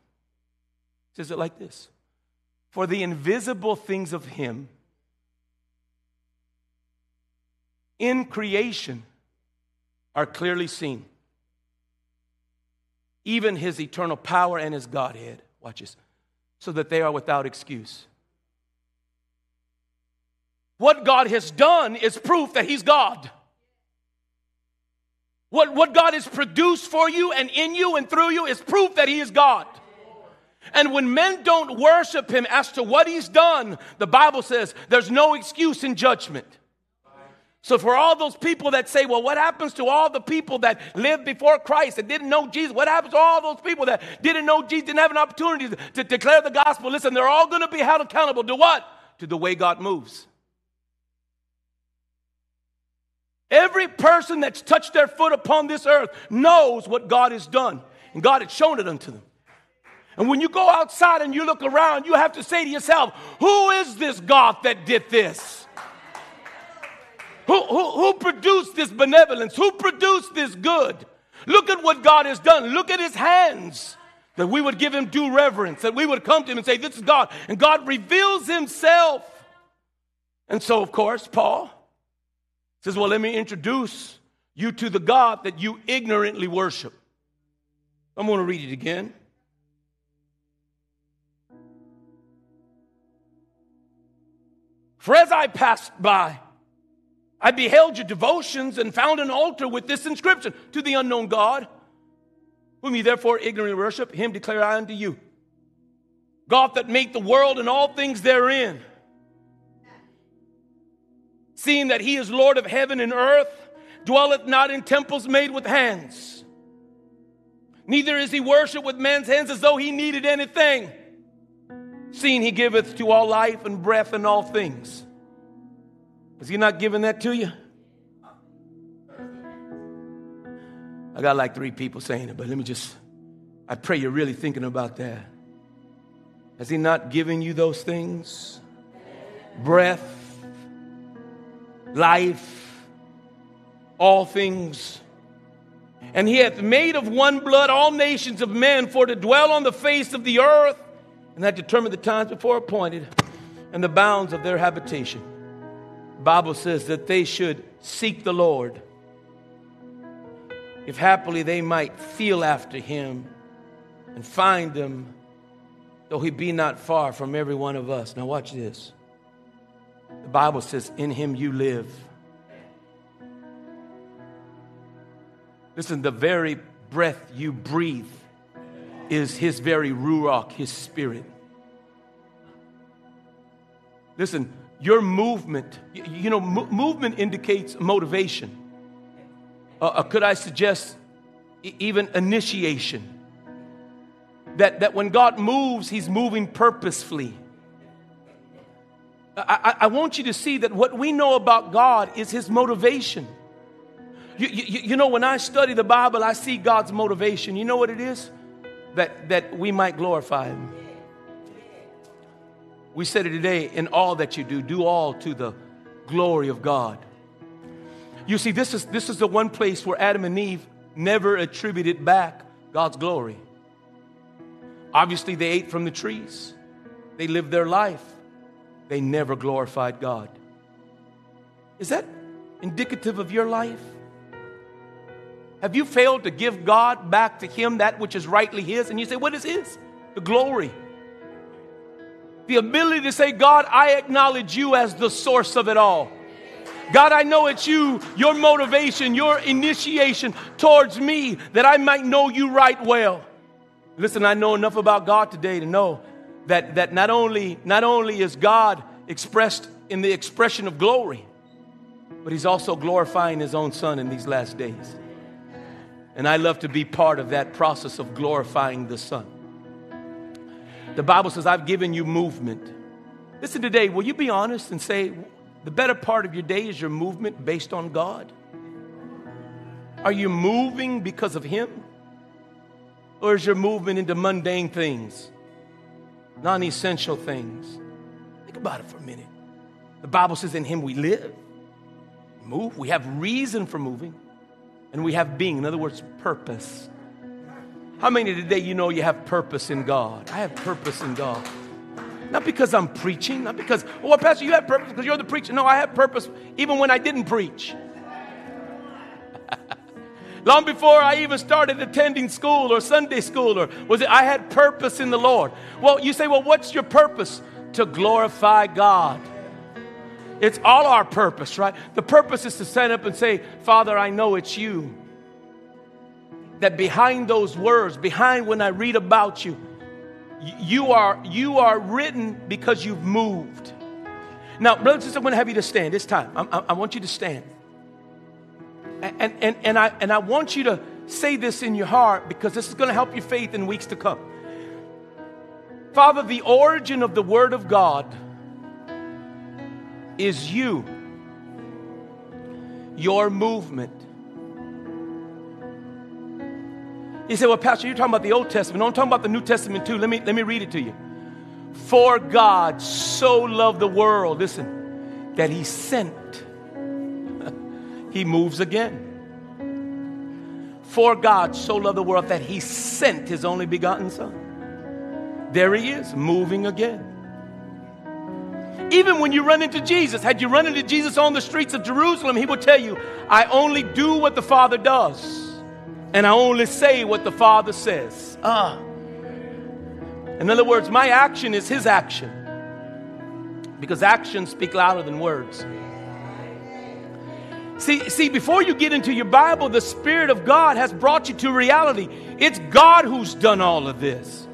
[SPEAKER 1] It says it like this For the invisible things of him in creation are clearly seen. Even his eternal power and his Godhead. Watch this. So that they are without excuse. What God has done is proof that he's God. What, what God has produced for you and in you and through you is proof that he is God. And when men don't worship him as to what he's done, the Bible says there's no excuse in judgment. So, for all those people that say, well, what happens to all the people that lived before Christ that didn't know Jesus? What happens to all those people that didn't know Jesus, didn't have an opportunity to, to declare the gospel? Listen, they're all going to be held accountable to what? To the way God moves. Every person that's touched their foot upon this earth knows what God has done, and God had shown it unto them. And when you go outside and you look around, you have to say to yourself, Who is this God that did this? Who, who, who produced this benevolence? Who produced this good? Look at what God has done. Look at his hands That we would give him due reverence, that we would come to him and say, This is God. And God reveals himself. And so, of course, Paul says, Well, let me introduce you to the God that you ignorantly worship. I'm going to read it again. For as I passed by, I beheld your devotions and found an altar with this inscription to the unknown God, whom you therefore ignorantly worship, him declare I unto you. God that made the world and all things therein, seeing that he is Lord of heaven and earth, dwelleth not in temples made with hands. Neither is he worshipped with men's hands as though he needed anything seeing he giveth to all life and breath and all things. Is he not giving that to you? I got like three people saying it, but let me just, I pray you're really thinking about that. Has he not given you those things? Breath, life, all things. And he hath made of one blood all nations of men for to dwell on the face of the earth and that determined the times before appointed and the bounds of their habitation. The Bible says that they should seek the Lord, if happily they might feel after him and find him, though he be not far from every one of us. Now, watch this. The Bible says, In him you live. Listen, the very breath you breathe is his very ruach, his spirit. Listen, your movement, you know, movement indicates motivation. Uh, uh, could I suggest even initiation? That, that when God moves, He's moving purposefully. I, I, I want you to see that what we know about God is His motivation. You, you, you know, when I study the Bible, I see God's motivation. You know what it is? That, that we might glorify Him. We said it today in all that you do, do all to the glory of God. You see, this is, this is the one place where Adam and Eve never attributed back God's glory. Obviously, they ate from the trees, they lived their life, they never glorified God. Is that indicative of your life? Have you failed to give God back to Him that which is rightly His? And you say, What is His? The glory. The ability to say, God, I acknowledge you as the source of it all. God, I know it's you, your motivation, your initiation towards me that I might know you right well. Listen, I know enough about God today to know that, that not, only, not only is God expressed in the expression of glory, but He's also glorifying His own Son in these last days. And I love to be part of that process of glorifying the Son. The Bible says, I've given you movement. Listen today, will you be honest and say, the better part of your day is your movement based on God? Are you moving because of Him? Or is your movement into mundane things, non essential things? Think about it for a minute. The Bible says, in Him we live, move, we have reason for moving and we have being. In other words, purpose. How many today you know you have purpose in God? I have purpose in God. Not because I'm preaching, not because, oh, well, Pastor, you have purpose because you're the preacher. No, I have purpose even when I didn't preach. Long before I even started attending school or Sunday school, or was it I had purpose in the Lord? Well, you say, well, what's your purpose? To glorify God. It's all our purpose, right? The purpose is to stand up and say, Father, I know it's you. That behind those words, behind when I read about you, you are, you are written because you've moved. Now, brothers and sisters, I'm going to have you to stand this time. I, I want you to stand. And, and, and, I, and I want you to say this in your heart because this is going to help your faith in weeks to come. Father, the origin of the Word of God is you, your movement. You say, Well, Pastor, you're talking about the Old Testament. No, I'm talking about the New Testament too. Let me, let me read it to you. For God so loved the world, listen, that he sent. he moves again. For God so loved the world that he sent his only begotten Son. There he is, moving again. Even when you run into Jesus, had you run into Jesus on the streets of Jerusalem, he will tell you, I only do what the Father does, and I only say what the Father says. Ah. In other words, my action is his action. Because actions speak louder than words. See, see, before you get into your Bible, the Spirit of God has brought you to reality. It's God who's done all of this.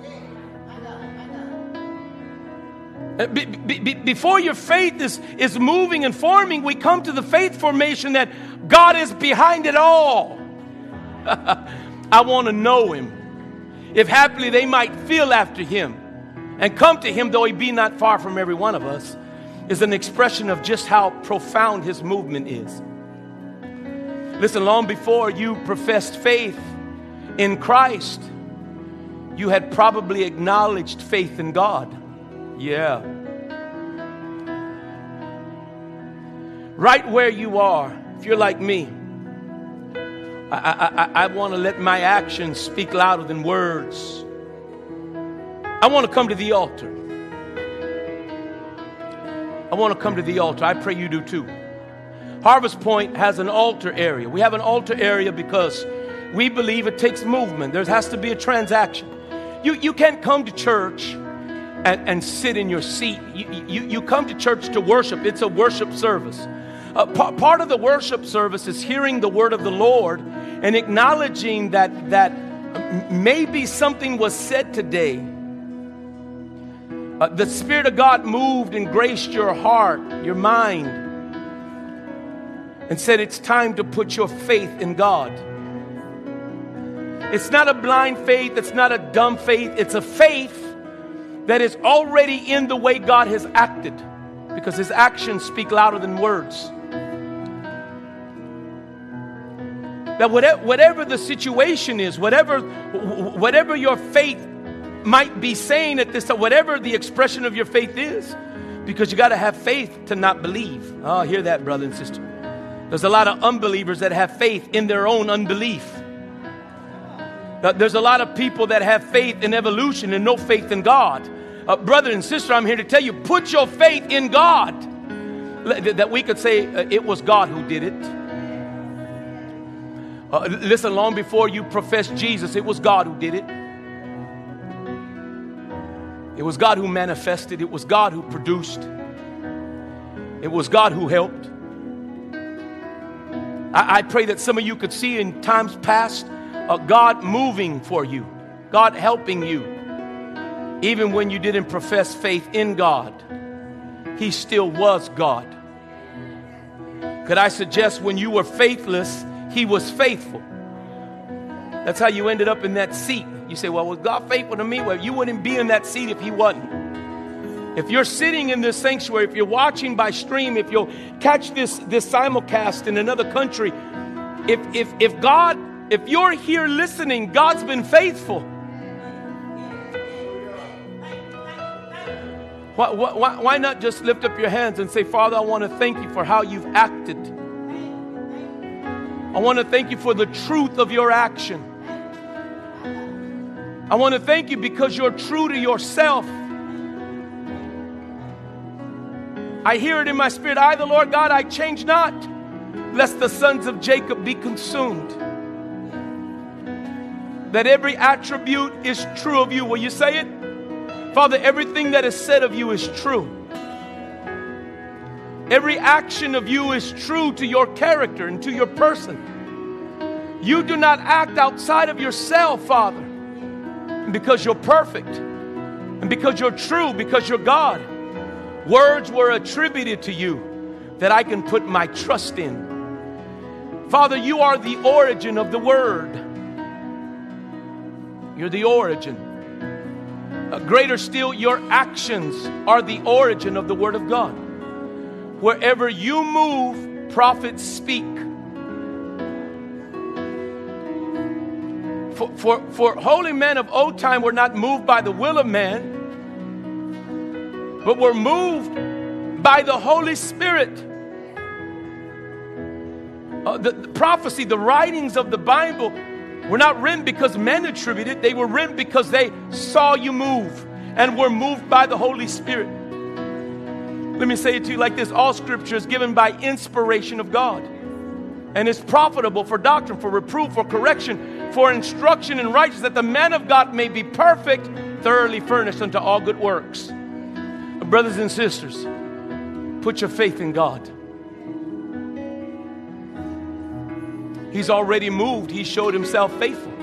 [SPEAKER 1] Uh, be, be, before your faith is, is moving and forming, we come to the faith formation that God is behind it all. I want to know Him. If happily they might feel after Him and come to Him, though He be not far from every one of us, is an expression of just how profound His movement is. Listen, long before you professed faith in Christ, you had probably acknowledged faith in God. Yeah. Right where you are, if you're like me, I, I, I want to let my actions speak louder than words. I want to come to the altar. I want to come to the altar. I pray you do too. Harvest Point has an altar area. We have an altar area because we believe it takes movement. There has to be a transaction. You, you can't come to church and, and sit in your seat. You, you, you come to church to worship, it's a worship service. Uh, p- part of the worship service is hearing the word of the Lord and acknowledging that, that maybe something was said today. Uh, the Spirit of God moved and graced your heart, your mind, and said it's time to put your faith in God. It's not a blind faith, it's not a dumb faith, it's a faith that is already in the way God has acted because his actions speak louder than words. That whatever, whatever the situation is, whatever, whatever your faith might be saying at this time, whatever the expression of your faith is, because you got to have faith to not believe. Oh, hear that, brother and sister. There's a lot of unbelievers that have faith in their own unbelief. There's a lot of people that have faith in evolution and no faith in God. Uh, brother and sister, I'm here to tell you put your faith in God. That we could say uh, it was God who did it. Uh, listen, long before you professed Jesus, it was God who did it. It was God who manifested, it was God who produced, it was God who helped. I, I pray that some of you could see in times past uh, God moving for you, God helping you even when you didn't profess faith in God, He still was God. Could I suggest when you were faithless, He was faithful? That's how you ended up in that seat. You say, Well, was God faithful to me? Well, you wouldn't be in that seat if He wasn't. If you're sitting in this sanctuary, if you're watching by stream, if you'll catch this, this simulcast in another country, if, if, if God, if you're here listening, God's been faithful. Why, why, why not just lift up your hands and say, Father, I want to thank you for how you've acted. I want to thank you for the truth of your action. I want to thank you because you're true to yourself. I hear it in my spirit. I, the Lord God, I change not, lest the sons of Jacob be consumed. That every attribute is true of you. Will you say it? Father, everything that is said of you is true. Every action of you is true to your character and to your person. You do not act outside of yourself, Father, because you're perfect and because you're true, because you're God. Words were attributed to you that I can put my trust in. Father, you are the origin of the Word. You're the origin. Greater still, your actions are the origin of the Word of God. Wherever you move, prophets speak. For, for, for holy men of old time were not moved by the will of man, but were moved by the Holy Spirit. Uh, the, the prophecy, the writings of the Bible were not written because men attributed, they were written because they saw you move and were moved by the Holy Spirit. Let me say it to you like this all scripture is given by inspiration of God and is profitable for doctrine, for reproof, for correction, for instruction in righteousness, that the man of God may be perfect, thoroughly furnished unto all good works. Brothers and sisters, put your faith in God. He's already moved, He showed Himself faithful.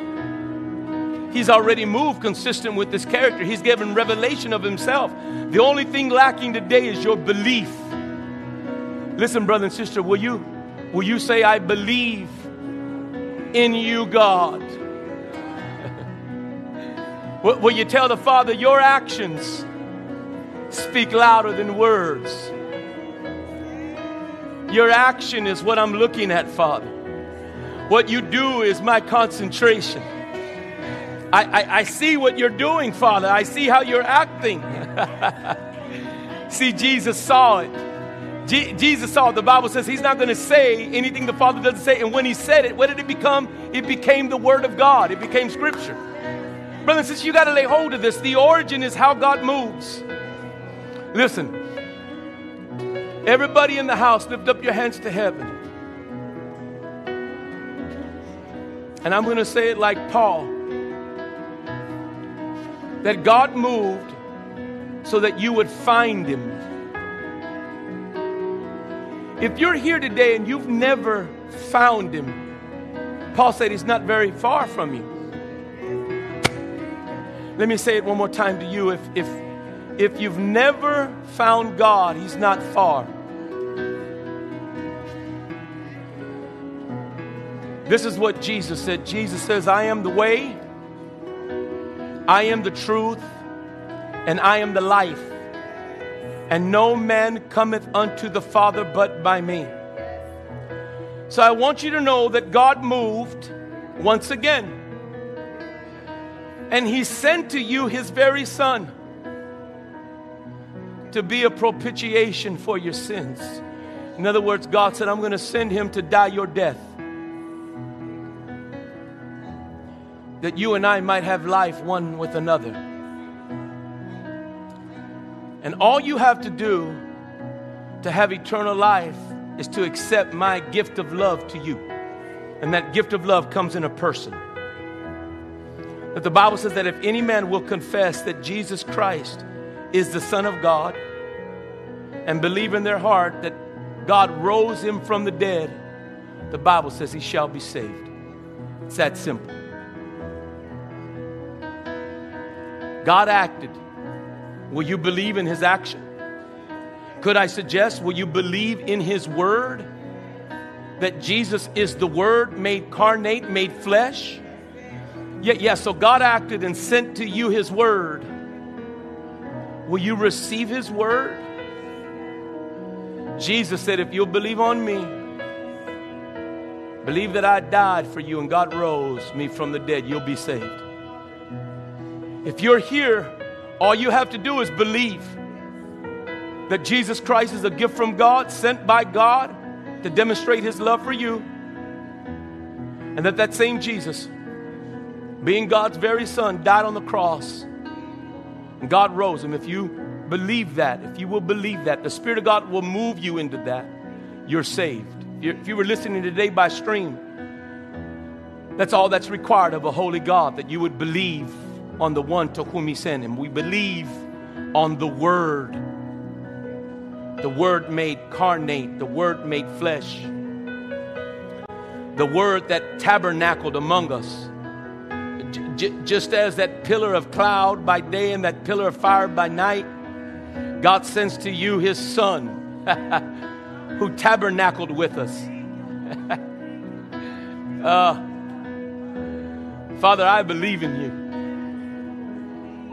[SPEAKER 1] He's already moved consistent with this character. He's given revelation of Himself. The only thing lacking today is your belief. Listen, brother and sister, will you, will you say, I believe in you, God? will you tell the Father, your actions speak louder than words? Your action is what I'm looking at, Father. What you do is my concentration. I, I, I see what you're doing, Father. I see how you're acting. see, Jesus saw it. Je- Jesus saw it. The Bible says he's not going to say anything the Father doesn't say. And when he said it, what did it become? It became the Word of God, it became Scripture. Brother and you got to lay hold of this. The origin is how God moves. Listen, everybody in the house, lift up your hands to heaven. And I'm going to say it like Paul that God moved so that you would find Him. If you're here today and you've never found Him, Paul said He's not very far from you. Let me say it one more time to you. If, if, if you've never found God, He's not far. This is what Jesus said. Jesus says, I am the way, I am the truth, and I am the life. And no man cometh unto the Father but by me. So I want you to know that God moved once again. And He sent to you His very Son to be a propitiation for your sins. In other words, God said, I'm going to send Him to die your death that you and I might have life one with another. And all you have to do to have eternal life is to accept my gift of love to you. And that gift of love comes in a person. That the Bible says that if any man will confess that Jesus Christ is the Son of God and believe in their heart that God rose him from the dead, the Bible says he shall be saved. It's that simple. God acted. Will you believe in his action? Could I suggest, will you believe in his word? That Jesus is the word made carnate, made flesh? Yeah, yeah, so God acted and sent to you his word. Will you receive his word? Jesus said, If you'll believe on me, believe that I died for you and God rose me from the dead, you'll be saved. If you're here, all you have to do is believe that Jesus Christ is a gift from God, sent by God to demonstrate his love for you. And that that same Jesus, being God's very son, died on the cross. And God rose him. If you believe that, if you will believe that, the Spirit of God will move you into that. You're saved. If you were listening today by stream, that's all that's required of a holy God, that you would believe on the one to whom He sent Him. We believe on the Word, the Word made carnate, the Word made flesh, the Word that tabernacled among us. J- just as that pillar of cloud by day and that pillar of fire by night, God sends to you His Son who tabernacled with us. uh, Father, I believe in you.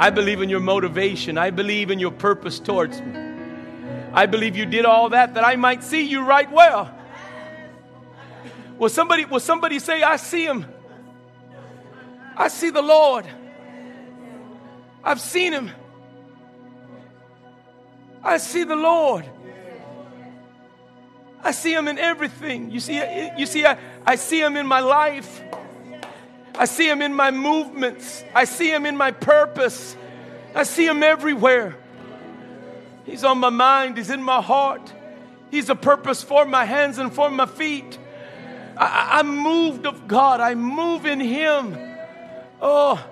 [SPEAKER 1] I believe in your motivation. I believe in your purpose towards me. I believe you did all that that I might see you right well. Will somebody, will somebody say, I see him? I see the Lord. I've seen him. I see the Lord. I see him in everything. You see, you see, I, I see him in my life. I see Him in my movements. I see Him in my purpose. I see Him everywhere. He's on my mind, He's in my heart. He's a purpose for my hands and for my feet. I, am moved of God, I move in Him. Oh,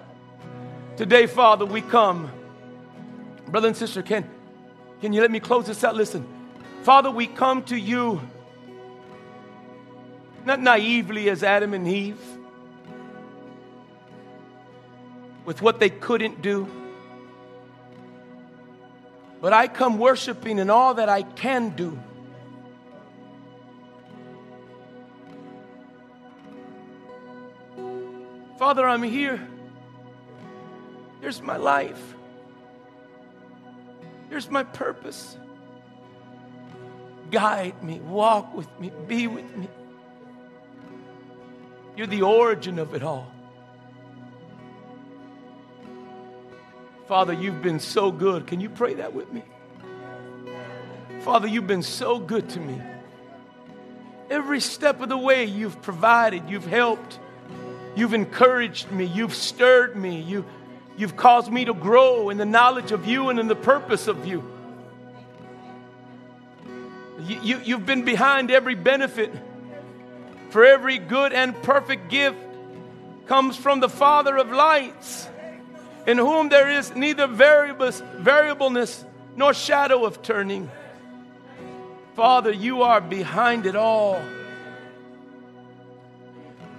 [SPEAKER 1] today, Father, we come. Brother and sister, can, can you let me close this out? Listen, Father, we come to you not naively as Adam and Eve with what they couldn't do. But I come worshiping in all that I can do. Father, I'm here. Here's my life. Here's my purpose. Guide me, walk with me, be with me. You're the origin of it all. Father, you've been so good. Can you pray that with me? Father, you've been so good to me. Every step of the way, you've provided, you've helped, you've encouraged me, you've stirred me, you, you've caused me to grow in the knowledge of you and in the purpose of you. you, you you've been behind every benefit, for every good and perfect gift comes from the Father of lights in whom there is neither variableness nor shadow of turning. Father, you are behind it all.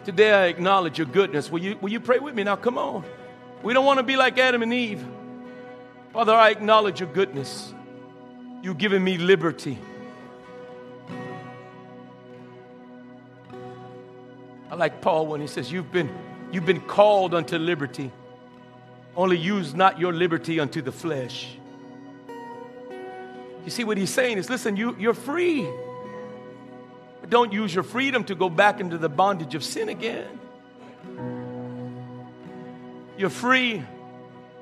[SPEAKER 1] Today I acknowledge your goodness. Will you, will you pray with me now? Come on. We don't want to be like Adam and Eve. Father, I acknowledge your goodness. You've given me liberty. I like Paul when he says, You've been, you've been called unto liberty. Only use not your liberty unto the flesh. You see what he's saying is listen, you, you're free. But don't use your freedom to go back into the bondage of sin again. You're free.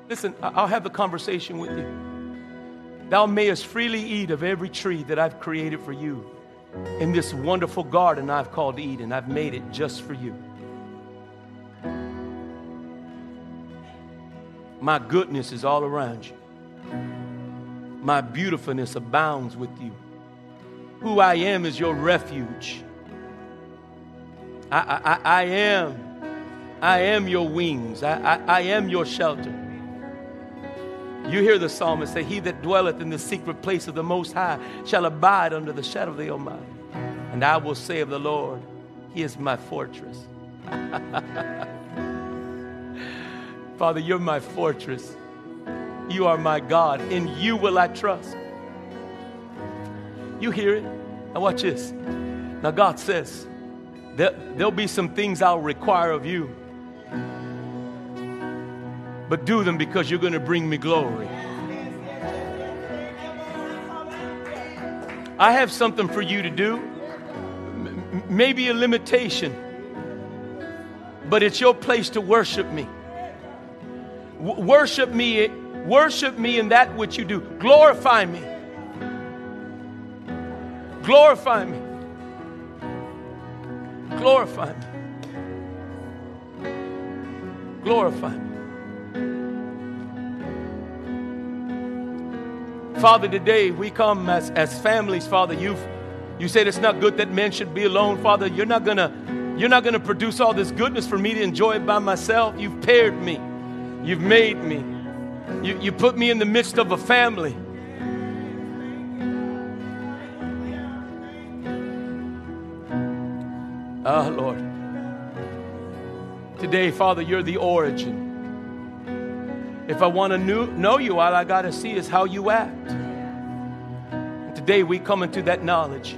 [SPEAKER 1] Listen, I'll have the conversation with you. Thou mayest freely eat of every tree that I've created for you in this wonderful garden I've called Eden. I've made it just for you. My goodness is all around you. My beautifulness abounds with you. Who I am is your refuge. I, I, I am. I am your wings. I, I, I am your shelter. You hear the psalmist say, He that dwelleth in the secret place of the Most High shall abide under the shadow of the Almighty. And I will say of the Lord, He is my fortress. Father, you're my fortress. You are my God. In you will I trust. You hear it? Now, watch this. Now, God says, there, there'll be some things I'll require of you, but do them because you're going to bring me glory. I have something for you to do, M- maybe a limitation, but it's your place to worship me worship me, worship me in that which you do. Glorify me. Glorify me. Glorify me. Glorify me. Father, today we come as, as families, Father. You've you said it's not good that men should be alone, Father. You're not gonna you're not gonna produce all this goodness for me to enjoy it by myself. You've paired me. You've made me. You, you put me in the midst of a family. Ah, Lord. Today, Father, you're the origin. If I want to know you, all I got to see is how you act. And today, we come into that knowledge.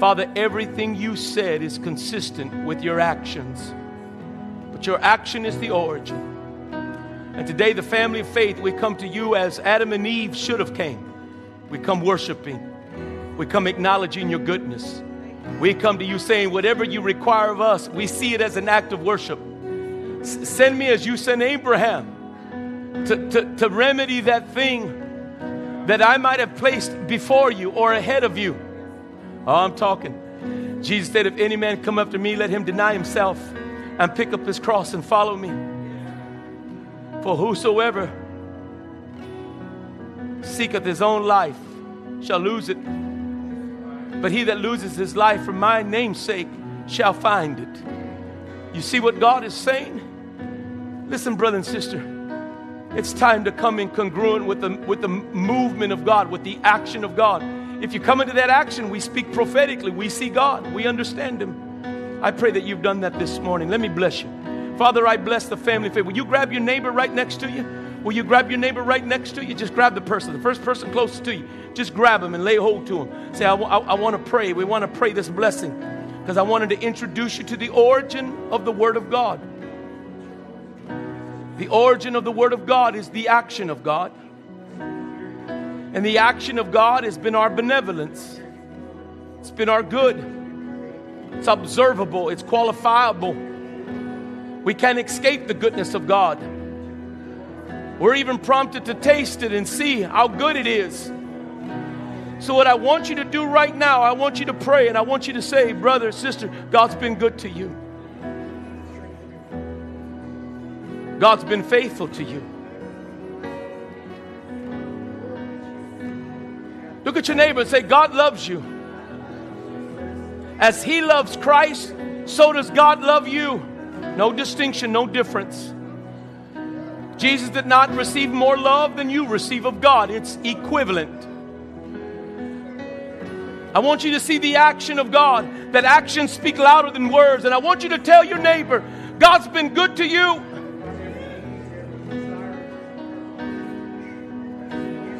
[SPEAKER 1] Father, everything you said is consistent with your actions, but your action is the origin. And today, the family of faith, we come to you as Adam and Eve should have came. We come worshiping. We come acknowledging your goodness. We come to you saying, whatever you require of us, we see it as an act of worship. S- send me as you sent Abraham to, to, to remedy that thing that I might have placed before you or ahead of you. Oh, I'm talking. Jesus said, if any man come after me, let him deny himself and pick up his cross and follow me. For whosoever seeketh his own life shall lose it. But he that loses his life for my name's sake shall find it. You see what God is saying? Listen, brother and sister, it's time to come in congruent with the, with the movement of God, with the action of God. If you come into that action, we speak prophetically. We see God, we understand Him. I pray that you've done that this morning. Let me bless you. Father, I bless the family. Will you grab your neighbor right next to you? Will you grab your neighbor right next to you? Just grab the person, the first person closest to you. Just grab him and lay hold to him. Say, I want to pray. We want to pray this blessing because I wanted to introduce you to the origin of the Word of God. The origin of the Word of God is the action of God. And the action of God has been our benevolence, it's been our good, it's observable, it's qualifiable. We can't escape the goodness of God. We're even prompted to taste it and see how good it is. So, what I want you to do right now, I want you to pray and I want you to say, brother, sister, God's been good to you. God's been faithful to you. Look at your neighbor and say, God loves you. As He loves Christ, so does God love you. No distinction, no difference. Jesus did not receive more love than you receive of God, it's equivalent. I want you to see the action of God. That actions speak louder than words. And I want you to tell your neighbor, God's been good to you.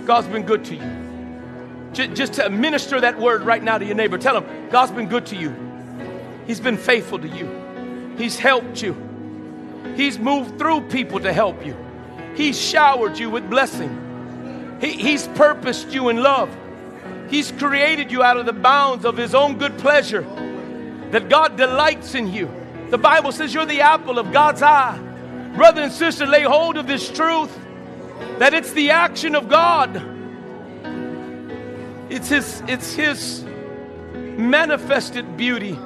[SPEAKER 1] God's been good to you. Just to minister that word right now to your neighbor. Tell him, God's been good to you. He's been faithful to you. He's helped you. He's moved through people to help you. He's showered you with blessing. He, he's purposed you in love. He's created you out of the bounds of His own good pleasure. That God delights in you. The Bible says you're the apple of God's eye. Brother and sister, lay hold of this truth that it's the action of God. It's His, it's His manifested beauty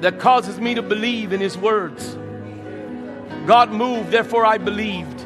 [SPEAKER 1] that causes me to believe in His words. God moved, therefore I believed.